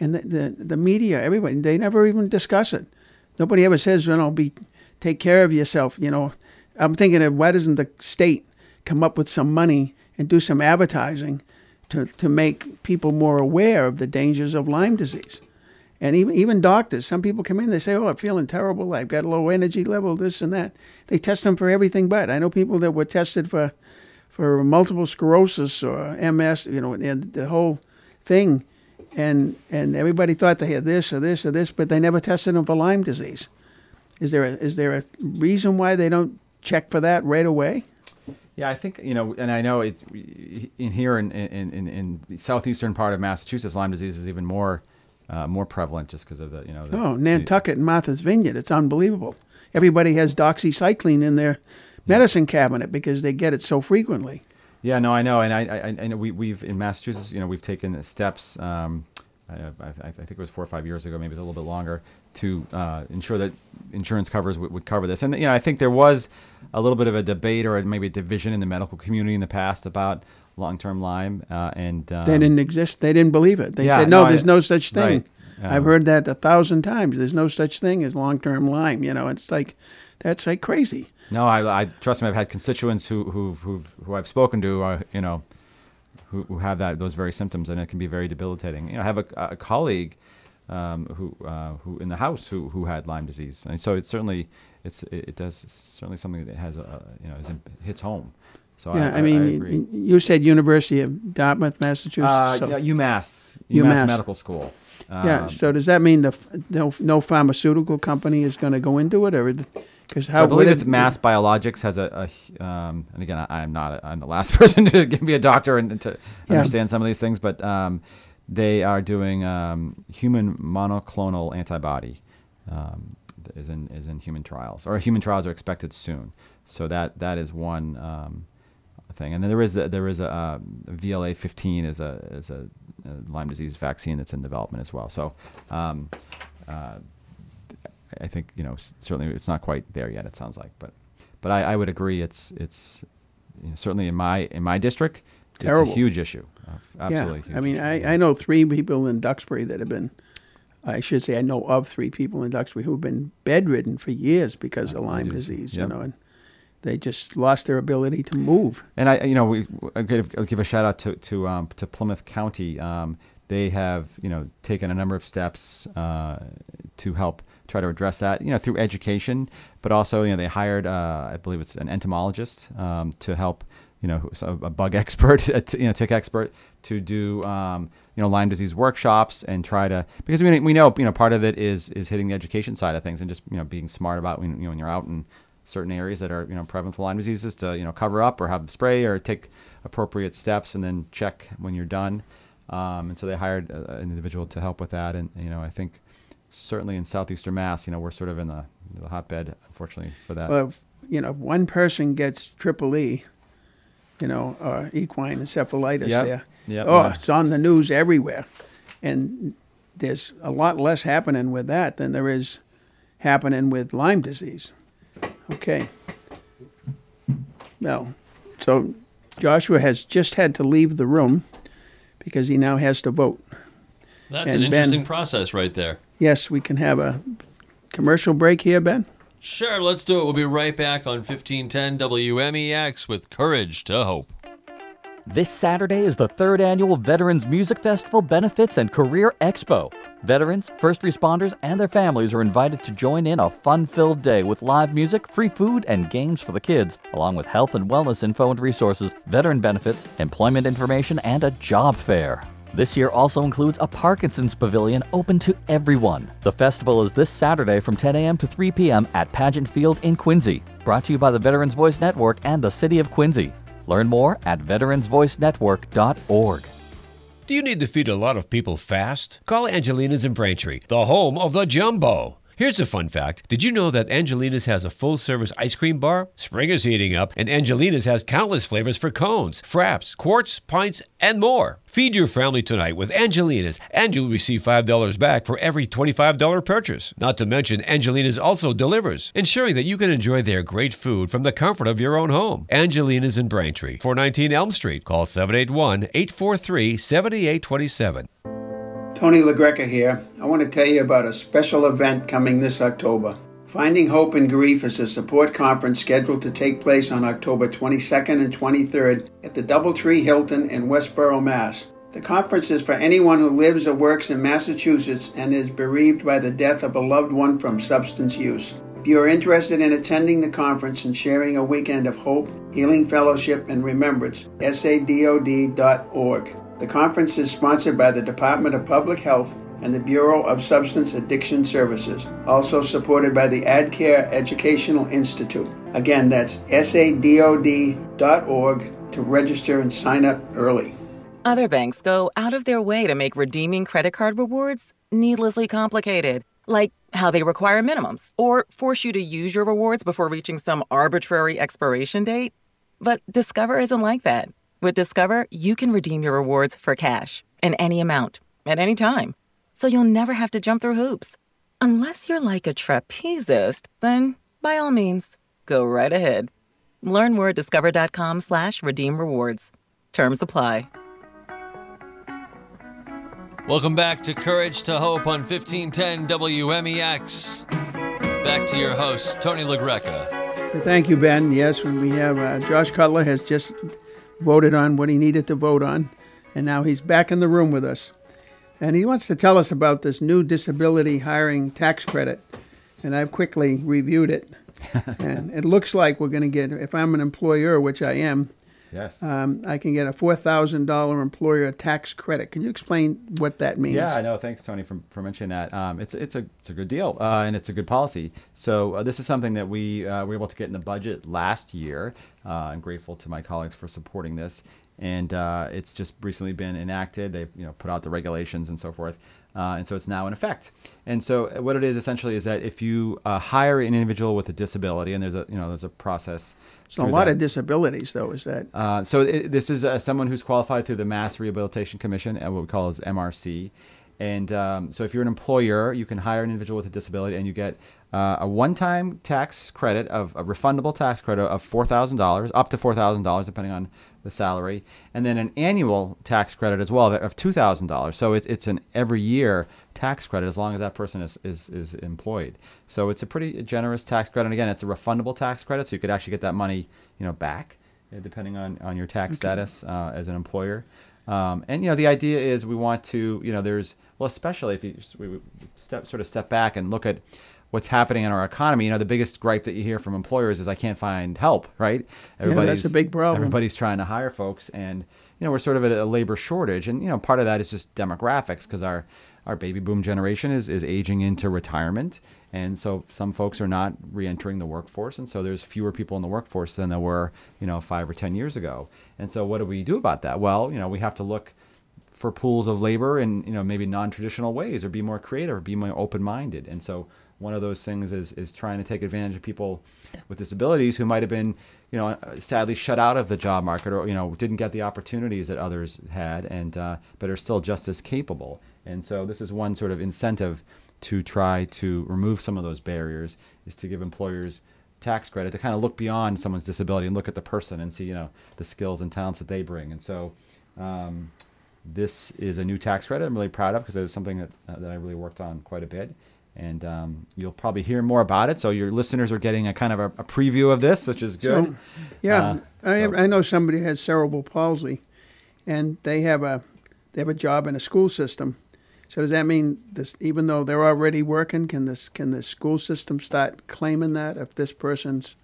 and the, the the media, everybody, they never even discuss it. Nobody ever says, you know, be take care of yourself. You know, I'm thinking of why doesn't the state come up with some money and do some advertising to to make people more aware of the dangers of Lyme disease. And even even doctors, some people come in, they say, "Oh, I'm feeling terrible. I've got a low energy level, this and that." They test them for everything, but I know people that were tested for for multiple sclerosis or MS, you know, and the whole thing, and and everybody thought they had this or this or this, but they never tested them for Lyme disease. Is there a, is there a reason why they don't check for that right away? Yeah, I think you know, and I know it in here in in, in, in the southeastern part of Massachusetts, Lyme disease is even more uh, more prevalent just because of the you know. The, Oh, Nantucket and Martha's Vineyard, it's unbelievable. Everybody has doxycycline in their medicine cabinet because they get it so frequently. Yeah, no, I know, and I, I, I know we, we've in Massachusetts, you know, we've taken steps. Um, I, I, I think it was four or five years ago, maybe it's a little bit longer, to uh, ensure that insurance covers would, would cover this. And you know, I think there was a little bit of a debate or maybe a division in the medical community in the past about long-term Lyme, uh, and um, They didn't exist. They didn't believe it. They Yeah, said, no, no, I- there's no such thing. right. I've Um, heard that a thousand times. There's no such thing as long term Lyme. You know, it's like, that's like crazy. No, I, I trust me. I've had constituents who who who who I've spoken to, uh, you know, who, who have that those very symptoms, and it can be very debilitating. You know, I have a, a colleague um, who uh, who in the house who who had Lyme disease, and so it's certainly it's it, it does it's certainly something that has a you know is hits home. So Yeah, I, I, mean, agree. you said University of Dartmouth, Massachusetts. uh, so, yeah, UMass UMass UMass. Medical School. yeah, Um, so does that mean the no, no pharmaceutical company is going to go into it, or because So I believe it's it- Mass Biologics has a, a um, and again I, I'm not I'm the last person to be a doctor and to Yeah. understand some of these things, but um, they are doing um, human monoclonal antibody um, is in is in human trials or human trials are expected soon. So that that is one um, thing, and then there is a, there is a, um, VLA 15 is a is a, a Lyme disease vaccine that's in development as well. So. Um, uh, I think you know certainly it's not quite there yet. It sounds like, but but I, I would agree. It's it's you know, certainly in my in my district, Terrible. it's a huge issue. Uh, Absolutely. Yeah, huge I mean, issue. I, I know three people in Duxbury that have been, I should say, I know of three people in Duxbury who've been bedridden for years because of Lyme disease, Yep. you know, and they just lost their ability to move. And I, you know, we I give, I'll give a shout out to to um, to Plymouth County. Um, they have you know taken a number of steps uh, to help try to address that. You know, through education, but also you know they hired uh, I believe it's an entomologist um, to help. You know, a bug expert, a t- you know, tick expert, to do um, you know Lyme disease workshops and try to because we we know you know part of it is is hitting the education side of things and just you know being smart about when you know when you're out in certain areas that are you know prevalent for Lyme diseases to you know cover up or have spray or take appropriate steps and then check when you're done. Um, and so they hired a, an individual to help with that. And you know I think certainly in southeastern Mass, you know we're sort of in the, the hotbed, unfortunately, for that. Well, if, you know, if one person gets triple E, you know, or equine encephalitis Yep. there, Yep, oh, yeah. it's on the news everywhere. And there's a lot less happening with that than there is happening with Lyme disease. Okay. Well, so Joshua has just had to leave the room because he now has to vote. That's And an Ben- interesting process right there. Yes, we can have a commercial break here, Ben. Sure, let's do it. We'll be right back on 1510 WMEX with Courage to Hope. This Saturday is the third annual Veterans Music Festival Benefits and Career Expo. Veterans, first responders, and their families are invited to join in a fun filled day with live music, free food, and games for the kids, along with health and wellness info and resources, veteran benefits, employment information, and a job fair. This year also includes a Parkinson's Pavilion open to everyone. The festival is this Saturday from 10 a.m. to 3 p.m. at Pageant Field in Quincy. Brought to you by the Veterans Voice Network and the City of Quincy. Learn more at veteransvoicenetwork.org. Do you need to feed a lot of people fast? Call Angelina's in Braintree, the home of the jumbo. Here's a fun fact. Did you know that Angelina's has a full service ice cream bar? Spring is heating up, and Angelina's has countless flavors for cones, fraps, quarts, pints, and more. Feed your family tonight with Angelina's, and you'll receive $5 back for every $25 purchase. Not to mention, Angelina's also delivers, ensuring that you can enjoy their great food from the comfort of your own home. Angelina's in Braintree, 419 Elm Street. Call 781 843 7827. Tony LaGreca here. I want to tell you about a special event coming this October. Finding Hope in Grief is a support conference scheduled to take place on October 22nd and 23rd at the Doubletree Hilton in Westboro, Mass. The conference is for anyone who lives or works in Massachusetts and is bereaved by the death of a loved one from substance use. If you are interested in attending the conference and sharing a weekend of hope, healing fellowship, and remembrance, sadod.org. The conference is sponsored by the Department of Public Health and the Bureau of Substance Addiction Services, also supported by the AdCare Educational Institute. Again, that's sadod.org to register and sign up early. Other banks go out of their way to make redeeming credit card rewards needlessly complicated, like how they require minimums or force you to use your rewards before reaching some arbitrary expiration date. But Discover isn't like that. With Discover, you can redeem your rewards for cash in any amount, at any time. So you'll never have to jump through hoops. Unless you're like a trapezist, then by all means, go right ahead. Learn more at discover.com slash redeem rewards. Terms apply. Welcome back to Courage to Hope on 1510 WMEX. Back to your host, Tony LaGreca. Thank you, Ben. Yes, when we have uh, Josh Cutler has just voted on what he needed to vote on, and now he's back in the room with us. And he wants to tell us about this new disability hiring tax credit. And I've quickly reviewed it. and it looks like we're going to get, if I'm an employer, which I am, Yes. um, I can get a $4,000 employer tax credit. Can you explain what that means? Yeah, I know. Thanks, Tony, for, for mentioning that. Um, it's it's a it's a good deal, uh, and it's a good policy. So uh, this is something that we uh, were able to get in the budget last year. Uh, I'm grateful to my colleagues for supporting this, and uh, it's just recently been enacted. They've you know put out the regulations and so forth. Uh, and so it's now in effect. And so what it is essentially is that if you uh, hire an individual with a disability, and there's a you know there's a process. So a lot that. of disabilities, though, is that? Uh, so it, this is uh, someone who's qualified through the Mass Rehabilitation Commission, and what we call as MRC. And um, so if you're an employer, you can hire an individual with a disability, and you get uh, a one-time tax credit of a refundable tax credit of four thousand dollars, up to four thousand dollars, depending on the salary, and then an annual tax credit as well of- of two thousand dollars. So it's it's an every year tax credit as long as that person is, is is employed. So it's a pretty generous tax credit. And again, it's a refundable tax credit, so you could actually get that money, you know, back uh, depending on, on your tax status uh, as an employer. Um, and you know, the idea is we want to, you know, there's well, especially if you we step sort of step back and look at what's happening in our economy. You know, the biggest gripe that you hear from employers is I can't find help. Right? that's a big problem. Everybody's trying to hire folks, and you know, we're sort of at a labor shortage, and you know, part of that is just demographics because our our baby boom generation is, is aging into retirement. And so some folks are not re-entering the workforce. And so there's fewer people in the workforce than there were, you know, five or 10 years ago. And so what do we do about that? Well, you know, we have to look for pools of labor in, you know, maybe non-traditional ways or be more creative or be more open-minded. And so one of those things is, is trying to take advantage of people with disabilities who might have been, you know, sadly shut out of the job market or, you know, didn't get the opportunities that others had and, uh, but are still just as capable. And so this is one sort of incentive to try to remove some of those barriers is to give employers tax credit to kind of look beyond someone's disability and look at the person and see, you know, the skills and talents that they bring. And so um, this is a new tax credit I'm really proud of because it was something that, uh, that I really worked on quite a bit. And um, you'll probably hear more about it. So your listeners are getting a kind of a, a preview of this, which is good. So, yeah, Uh, I, so- I know somebody who has cerebral palsy, and they have a they have a job in a school system. So does that mean this? Even though they're already working, can this can the school system start claiming that if this person's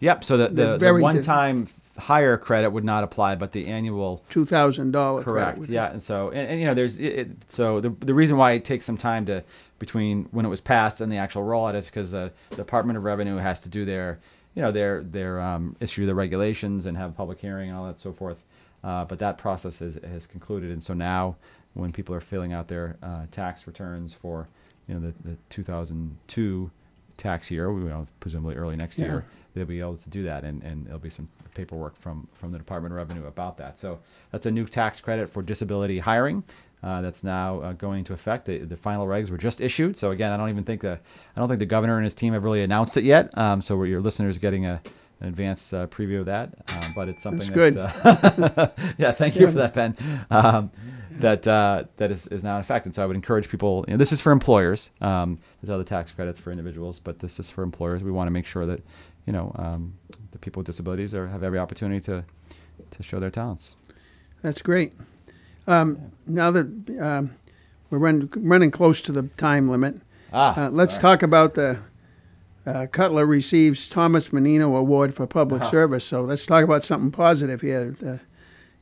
Yep. So the, the, the one-time higher credit would not apply, but the annual two thousand dollar Correct. Yeah, and so and, and you know, there's it, it, so the the reason why it takes some time to between when it was passed and the actual rollout is because the Department of Revenue has to do their you know their their um, issue the regulations and have a public hearing and all that so forth. Uh, but that process is, has concluded, and so now when people are filling out their uh, tax returns for you know the, the 2002 tax year, we will presumably early next Yeah. year, they'll be able to do that, and, and there'll be some paperwork from from the Department of Revenue about that. So that's a new tax credit for disability hiring. Uh, that's now uh, going into effect. The, the final regs were just issued. So again, I don't even think the I don't think the governor and his team have really announced it yet. Um, so your listeners getting a an advanced uh, preview of that. Um, but it's something That's that, Uh, yeah, thank you for that, Ben. Um, that uh, that is, is now in effect, and so I would encourage people. You know, this is for employers. Um, there's other tax credits for individuals, but this is for employers. We want to make sure that you know um, the people with disabilities are, have every opportunity to to show their talents. That's great. Um, now that um, we're run, running close to the time limit, Ah, uh, let's talk about the uh, Cutler receives Thomas Menino Award for Public Uh-huh. Service. So let's talk about something positive here. Uh,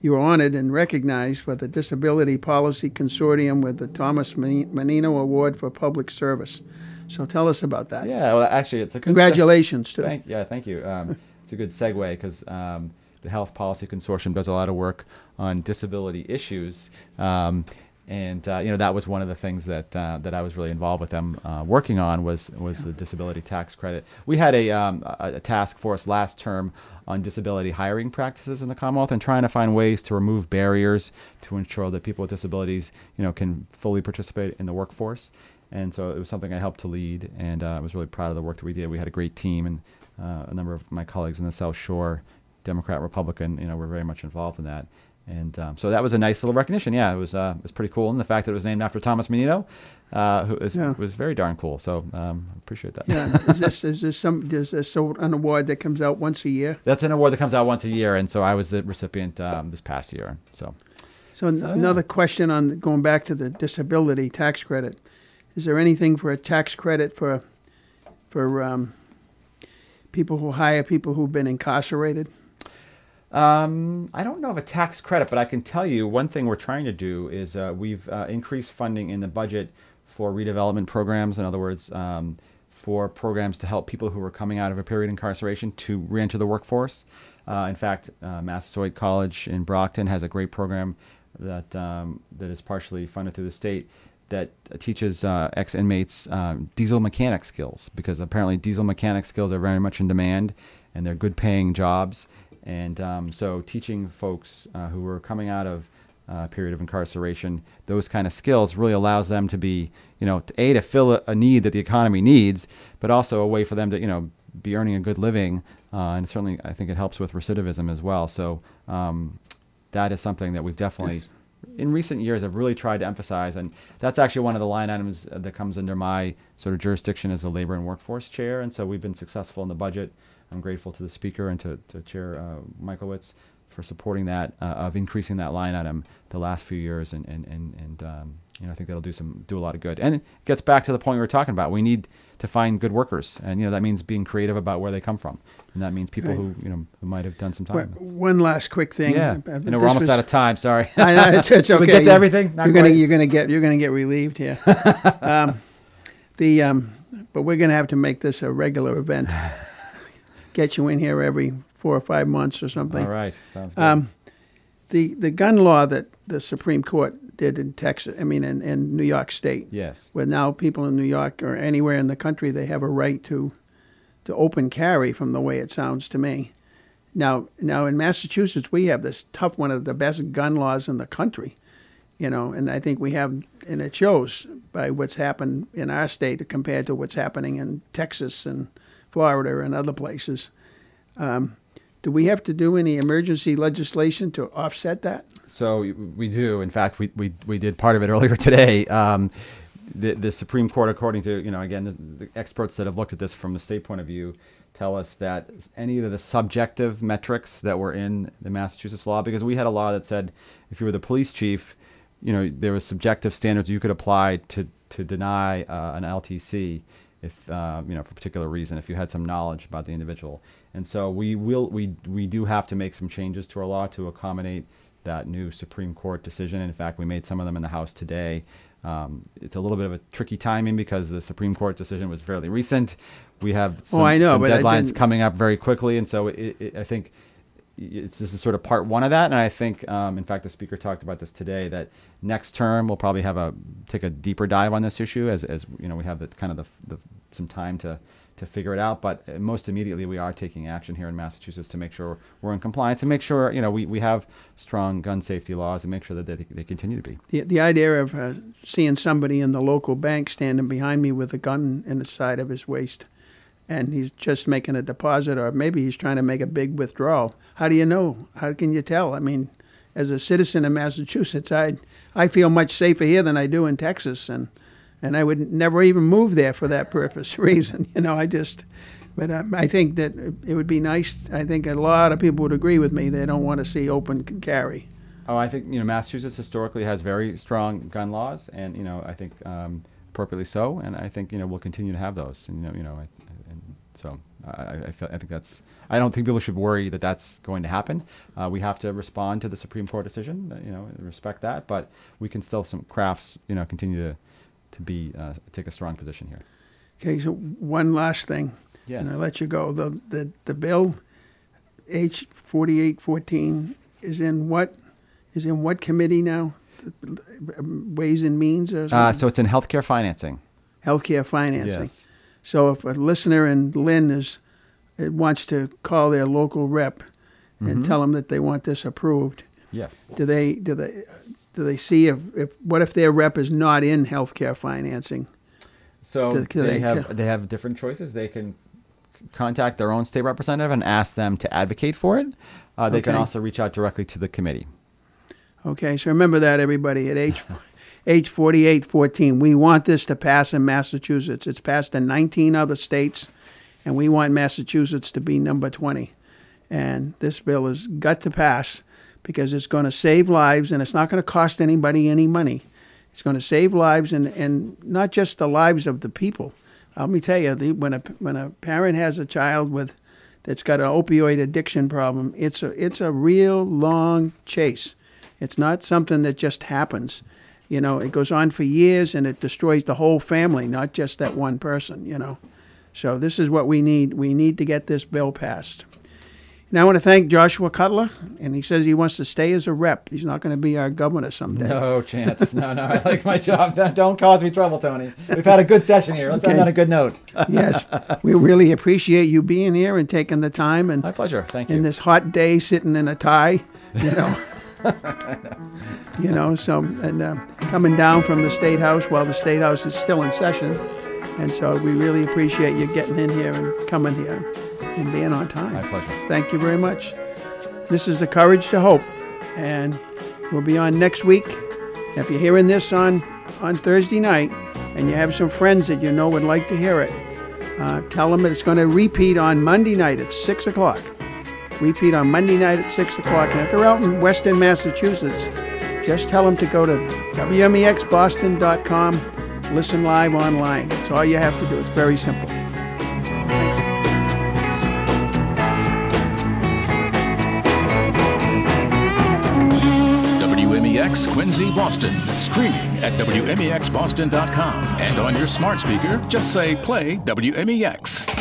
you were honored and recognized for the Disability Policy Consortium with the Thomas Menino Award for Public Service. So tell us about that. Yeah, well, actually, it's a good Congratulations, too. Thank, yeah, thank you. Um, it's a good segue because um, the Health Policy Consortium does a lot of work on disability issues. Um, and uh, you know that was one of the things that uh, that I was really involved with them uh, working on was was the disability tax credit. We had a, um, a task force last term on disability hiring practices in the Commonwealth and trying to find ways to remove barriers to ensure that people with disabilities you know can fully participate in the workforce. And so it was something I helped to lead, and uh, I was really proud of the work that we did. We had a great team, and uh, a number of my colleagues in the South Shore, Democrat, Republican, you know, were very much involved in that. And um, so that was a nice little recognition. Yeah, it was uh, it was pretty cool, and the fact that it was named after Thomas Menino, uh, who is, Yeah. was very darn cool. So um, I appreciate that. Yeah. is this is this some is this an award that comes out once a year? That's an award that comes out once a year, and so I was the recipient um, this past year. So So an- another question on going back to the disability tax credit: Is there anything for a tax credit for for um, people who hire people who've been incarcerated? Um, I don't know of a tax credit, but I can tell you one thing we're trying to do is uh, we've uh, increased funding in the budget for redevelopment programs. In other words, um, for programs to help people who are coming out of a period of incarceration to reenter the workforce. Uh, in fact, uh, Massasoit College in Brockton has a great program that um, that is partially funded through the state that teaches uh, ex inmates um, diesel mechanic skills because apparently diesel mechanic skills are very much in demand and they're good paying jobs. And um, so, teaching folks uh, who are coming out of uh, a period of incarceration those kind of skills really allows them to be, you know, to, a to fill a, a need that the economy needs, but also a way for them to, you know, be earning a good living. Uh, and certainly, I think it helps with recidivism as well. So um, that is something that we've definitely in recent years have really tried to emphasize and that's actually one of the line items uh, that comes under my sort of jurisdiction as the labor and workforce chair and so we've been successful in the budget i'm grateful to the speaker and to, to chair uh, Michlewitz for supporting that uh, of increasing that line item the last few years and and and, and um, you know i think that'll do some do a lot of good and it gets back to the point we were talking about we need to find good workers and you know that means being creative about where they come from and that means people who you know who might have done some time One last quick thing. yeah I know we're almost was- out of time sorry I know it's, it's okay. we get to everything? Not you're gonna you're gonna get you're gonna get relieved here. um, the um, but we're gonna have to make this a regular event. Get you in here every four or five months or something. all right sounds good Um, the the gun law that the Supreme Court did in Texas, I mean, in, in New York State, yes where now people in New York or anywhere in the country they have a right to to open carry, from the way it sounds to me. Now, now in Massachusetts, we have this tough one of the best gun laws in the country, you know, and I think we have, and it shows by what's happened in our state compared to what's happening in Texas and Florida and other places. Um, do we have to do any emergency legislation to offset that? So we do. In fact, we, we, we did part of it earlier today. Um, the, the Supreme Court, according to, you know, again, the, the experts that have looked at this from the state point of view, tell us that any of the subjective metrics that were in the Massachusetts law, because we had a law that said if you were the police chief, you know, there was subjective standards you could apply to, to deny uh, an LTC if uh, you know for a particular reason if you had some knowledge about the individual. And so we will we we do have to make some changes to our law to accommodate that new supreme court decision. In fact we made some of them in the house today. Um, it's a little bit of a tricky timing because the supreme court decision was fairly recent. We have some, Oh, I know, some but deadlines coming up very quickly. And so it, it, i think it's this is sort of part one of that, and I think, um, in fact, the speaker talked about this today. That next term we'll probably have a take a deeper dive on this issue as, as you know we have the kind of the, the some time to to figure it out. But uh, most immediately, we are taking action here in Massachusetts to make sure we're in compliance and make sure you know we, we have strong gun safety laws and make sure that they, they continue to be. The, the idea of uh, seeing somebody in the local bank standing behind me with a gun in the side of his waist and he's just making a deposit or maybe he's trying to make a big withdrawal. How do you know? How can you tell? I mean, as a citizen of Massachusetts, I I feel much safer here than I do in Texas, and and I would never even move there for that purpose reason. You know, I just. But um, I think that it would be nice. I think a lot of people would agree with me. They don't want to see open carry. Oh, I think you know Massachusetts historically has very strong gun laws, and you know I think um, appropriately so, and I think you know we'll continue to have those. And you know, you know, I, I, feel, I, think that's. I don't think people should worry that that's going to happen. Uh, we have to respond to the Supreme Court decision. You know, respect that, but we can still some crafts. You know, continue to to be uh, take a strong position here. Okay, so one last thing. Yes. And I let you go. The the the bill, H forty eight fourteen, is in what is in what committee now? Ways and Means or something? Uh, so it's in healthcare financing. Healthcare financing. Yes. So if a listener in Lynn is wants to call their local rep and mm-hmm. tell them that they want this approved, yes, do they do they do they see if, if what if their rep is not in healthcare financing? So do, do they, they, have t- they have different choices. They can contact their own state representative and ask them to advocate for it. Uh, they okay. can also reach out directly to the committee. Okay, so remember that everybody at age H 4814. We want this to pass in Massachusetts. It's passed in 19 other states, and we want Massachusetts to be number 20. And this bill has got to pass because it's going to save lives and it's not going to cost anybody any money. It's going to save lives and, and not just the lives of the people. Let me tell you, when, a, when a parent has a child with that's got an opioid addiction problem, it's a, it's a real long chase. It's not something that just happens you know, it goes on for years and it destroys the whole family, not just that one person, you know. So this is what we need. We need to get this bill passed. And I want to thank Joshua Cutler, and he says he wants to stay as a rep. He's not going to be our governor someday. No chance. No, no. I like my job. Don't cause me trouble, Tony. We've had a good session here. Let's okay. end on a good note. yes, we really appreciate you being here and taking the time. And my pleasure. Thank you. In this hot day, sitting in a tie, you know. you know, so and uh, coming down from the state house while the state house is still in session, and so we really appreciate you getting in here and coming here and being on time. My pleasure. Thank you very much. This is the courage to hope, and we'll be on next week. If you're hearing this on on Thursday night, and you have some friends that you know would like to hear it, uh, tell them that it's going to repeat on Monday night at six o'clock. Repeat on Monday night at 6 o'clock. And if they're out in Western Massachusetts, just tell them to go to WMEXBoston.com, listen live online. That's all you have to do. It's very simple. WMEX Quincy, Boston. Streaming at WMEXBoston.com. And on your smart speaker, just say play WMEX.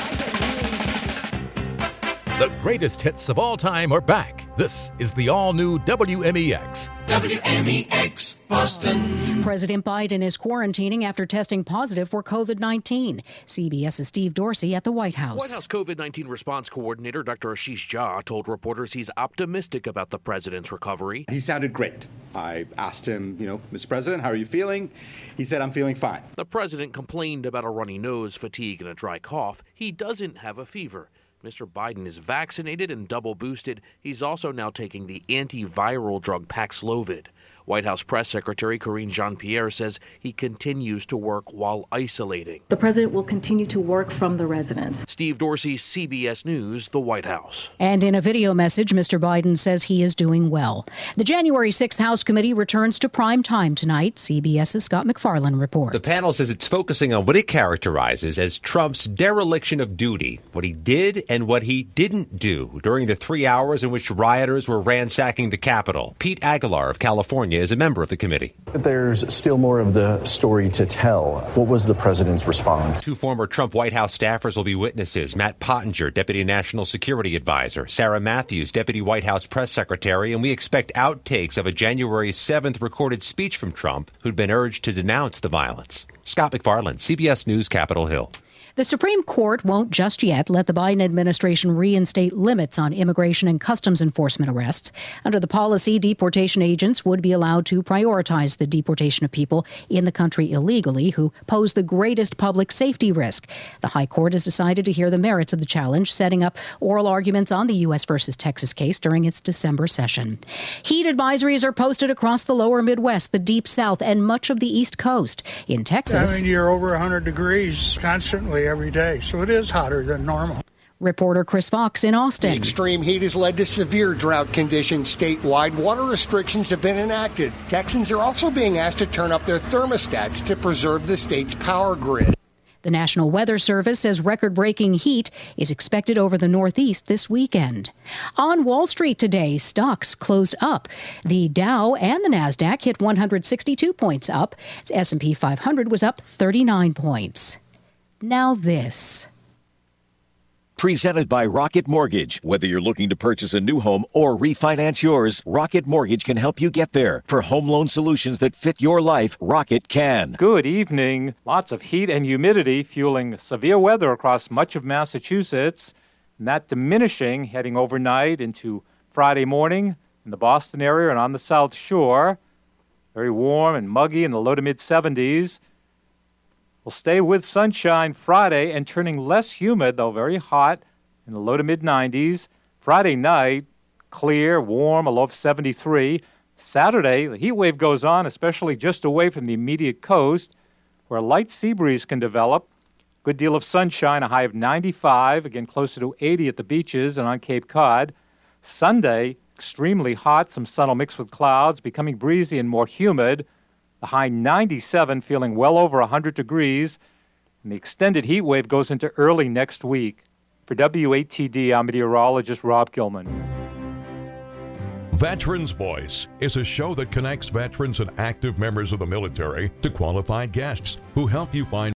The greatest hits of all time are back. This is the all new WMEX. WMEX Boston. President Biden is quarantining after testing positive for COVID 19. CBS's Steve Dorsey at the White House. White House COVID 19 response coordinator Dr. Ashish Jha told reporters he's optimistic about the president's recovery. He sounded great. I asked him, you know, Mr. President, how are you feeling? He said, I'm feeling fine. The president complained about a runny nose, fatigue, and a dry cough. He doesn't have a fever. Mr. Biden is vaccinated and double boosted. He's also now taking the antiviral drug Paxlovid. White House Press Secretary Karine Jean Pierre says he continues to work while isolating. The president will continue to work from the residence. Steve Dorsey, CBS News, the White House. And in a video message, Mr. Biden says he is doing well. The January 6th House committee returns to prime time tonight. CBS's Scott MacFarlane reports. The panel says it's focusing on what it characterizes as Trump's dereliction of duty, what he did and what he didn't do during the three hours in which rioters were ransacking the Capitol. Pete Aguilar of California California is a member of the committee. There's still more of the story to tell. What was the president's response? Two former Trump White House staffers will be witnesses Matt Pottinger, Deputy National Security Advisor, Sarah Matthews, Deputy White House Press Secretary, and we expect outtakes of a January 7th recorded speech from Trump, who'd been urged to denounce the violence. Scott MacFarlane, CBS News, Capitol Hill. The Supreme Court won't just yet let the Biden administration reinstate limits on immigration and customs enforcement arrests. Under the policy, deportation agents would be allowed to prioritize the deportation of people in the country illegally who pose the greatest public safety risk. The High Court has decided to hear the merits of the challenge, setting up oral arguments on the U.S. versus Texas case during its December session. Heat advisories are posted across the lower Midwest, the Deep South, and much of the East Coast. In Texas, I mean, you're over 100 degrees constantly every day, so it is hotter than normal. Reporter Chris Fox in Austin. The extreme heat has led to severe drought conditions statewide. Water restrictions have been enacted. Texans are also being asked to turn up their thermostats to preserve the state's power grid. The National Weather Service says record breaking heat is expected over the Northeast this weekend. On Wall Street today, stocks closed up. The Dow and the Nasdaq hit 162 points up. The S&P 500 was up 39 points. Now this. Presented by Rocket Mortgage. Whether you're looking to purchase a new home or refinance yours, Rocket Mortgage can help you get there. For home loan solutions that fit your life, Rocket can. Good evening. Lots of heat and humidity fueling severe weather across much of Massachusetts, and that diminishing heading overnight into Friday morning in the Boston area and on the South Shore. Very warm and muggy in the low to mid 70s. We'll stay with sunshine Friday and turning less humid, though very hot in the low to mid 90s. Friday night, clear, warm, a low of 73. Saturday, the heat wave goes on, especially just away from the immediate coast, where a light sea breeze can develop. Good deal of sunshine, a high of 95, again closer to 80 at the beaches and on Cape Cod. Sunday, extremely hot, some sun will mix with clouds, becoming breezy and more humid. The high 97, feeling well over 100 degrees. And the extended heat wave goes into early next week. For WATD, I'm meteorologist Rob Gilman. Veterans Voice is a show that connects veterans and active members of the military to qualified guests who help you find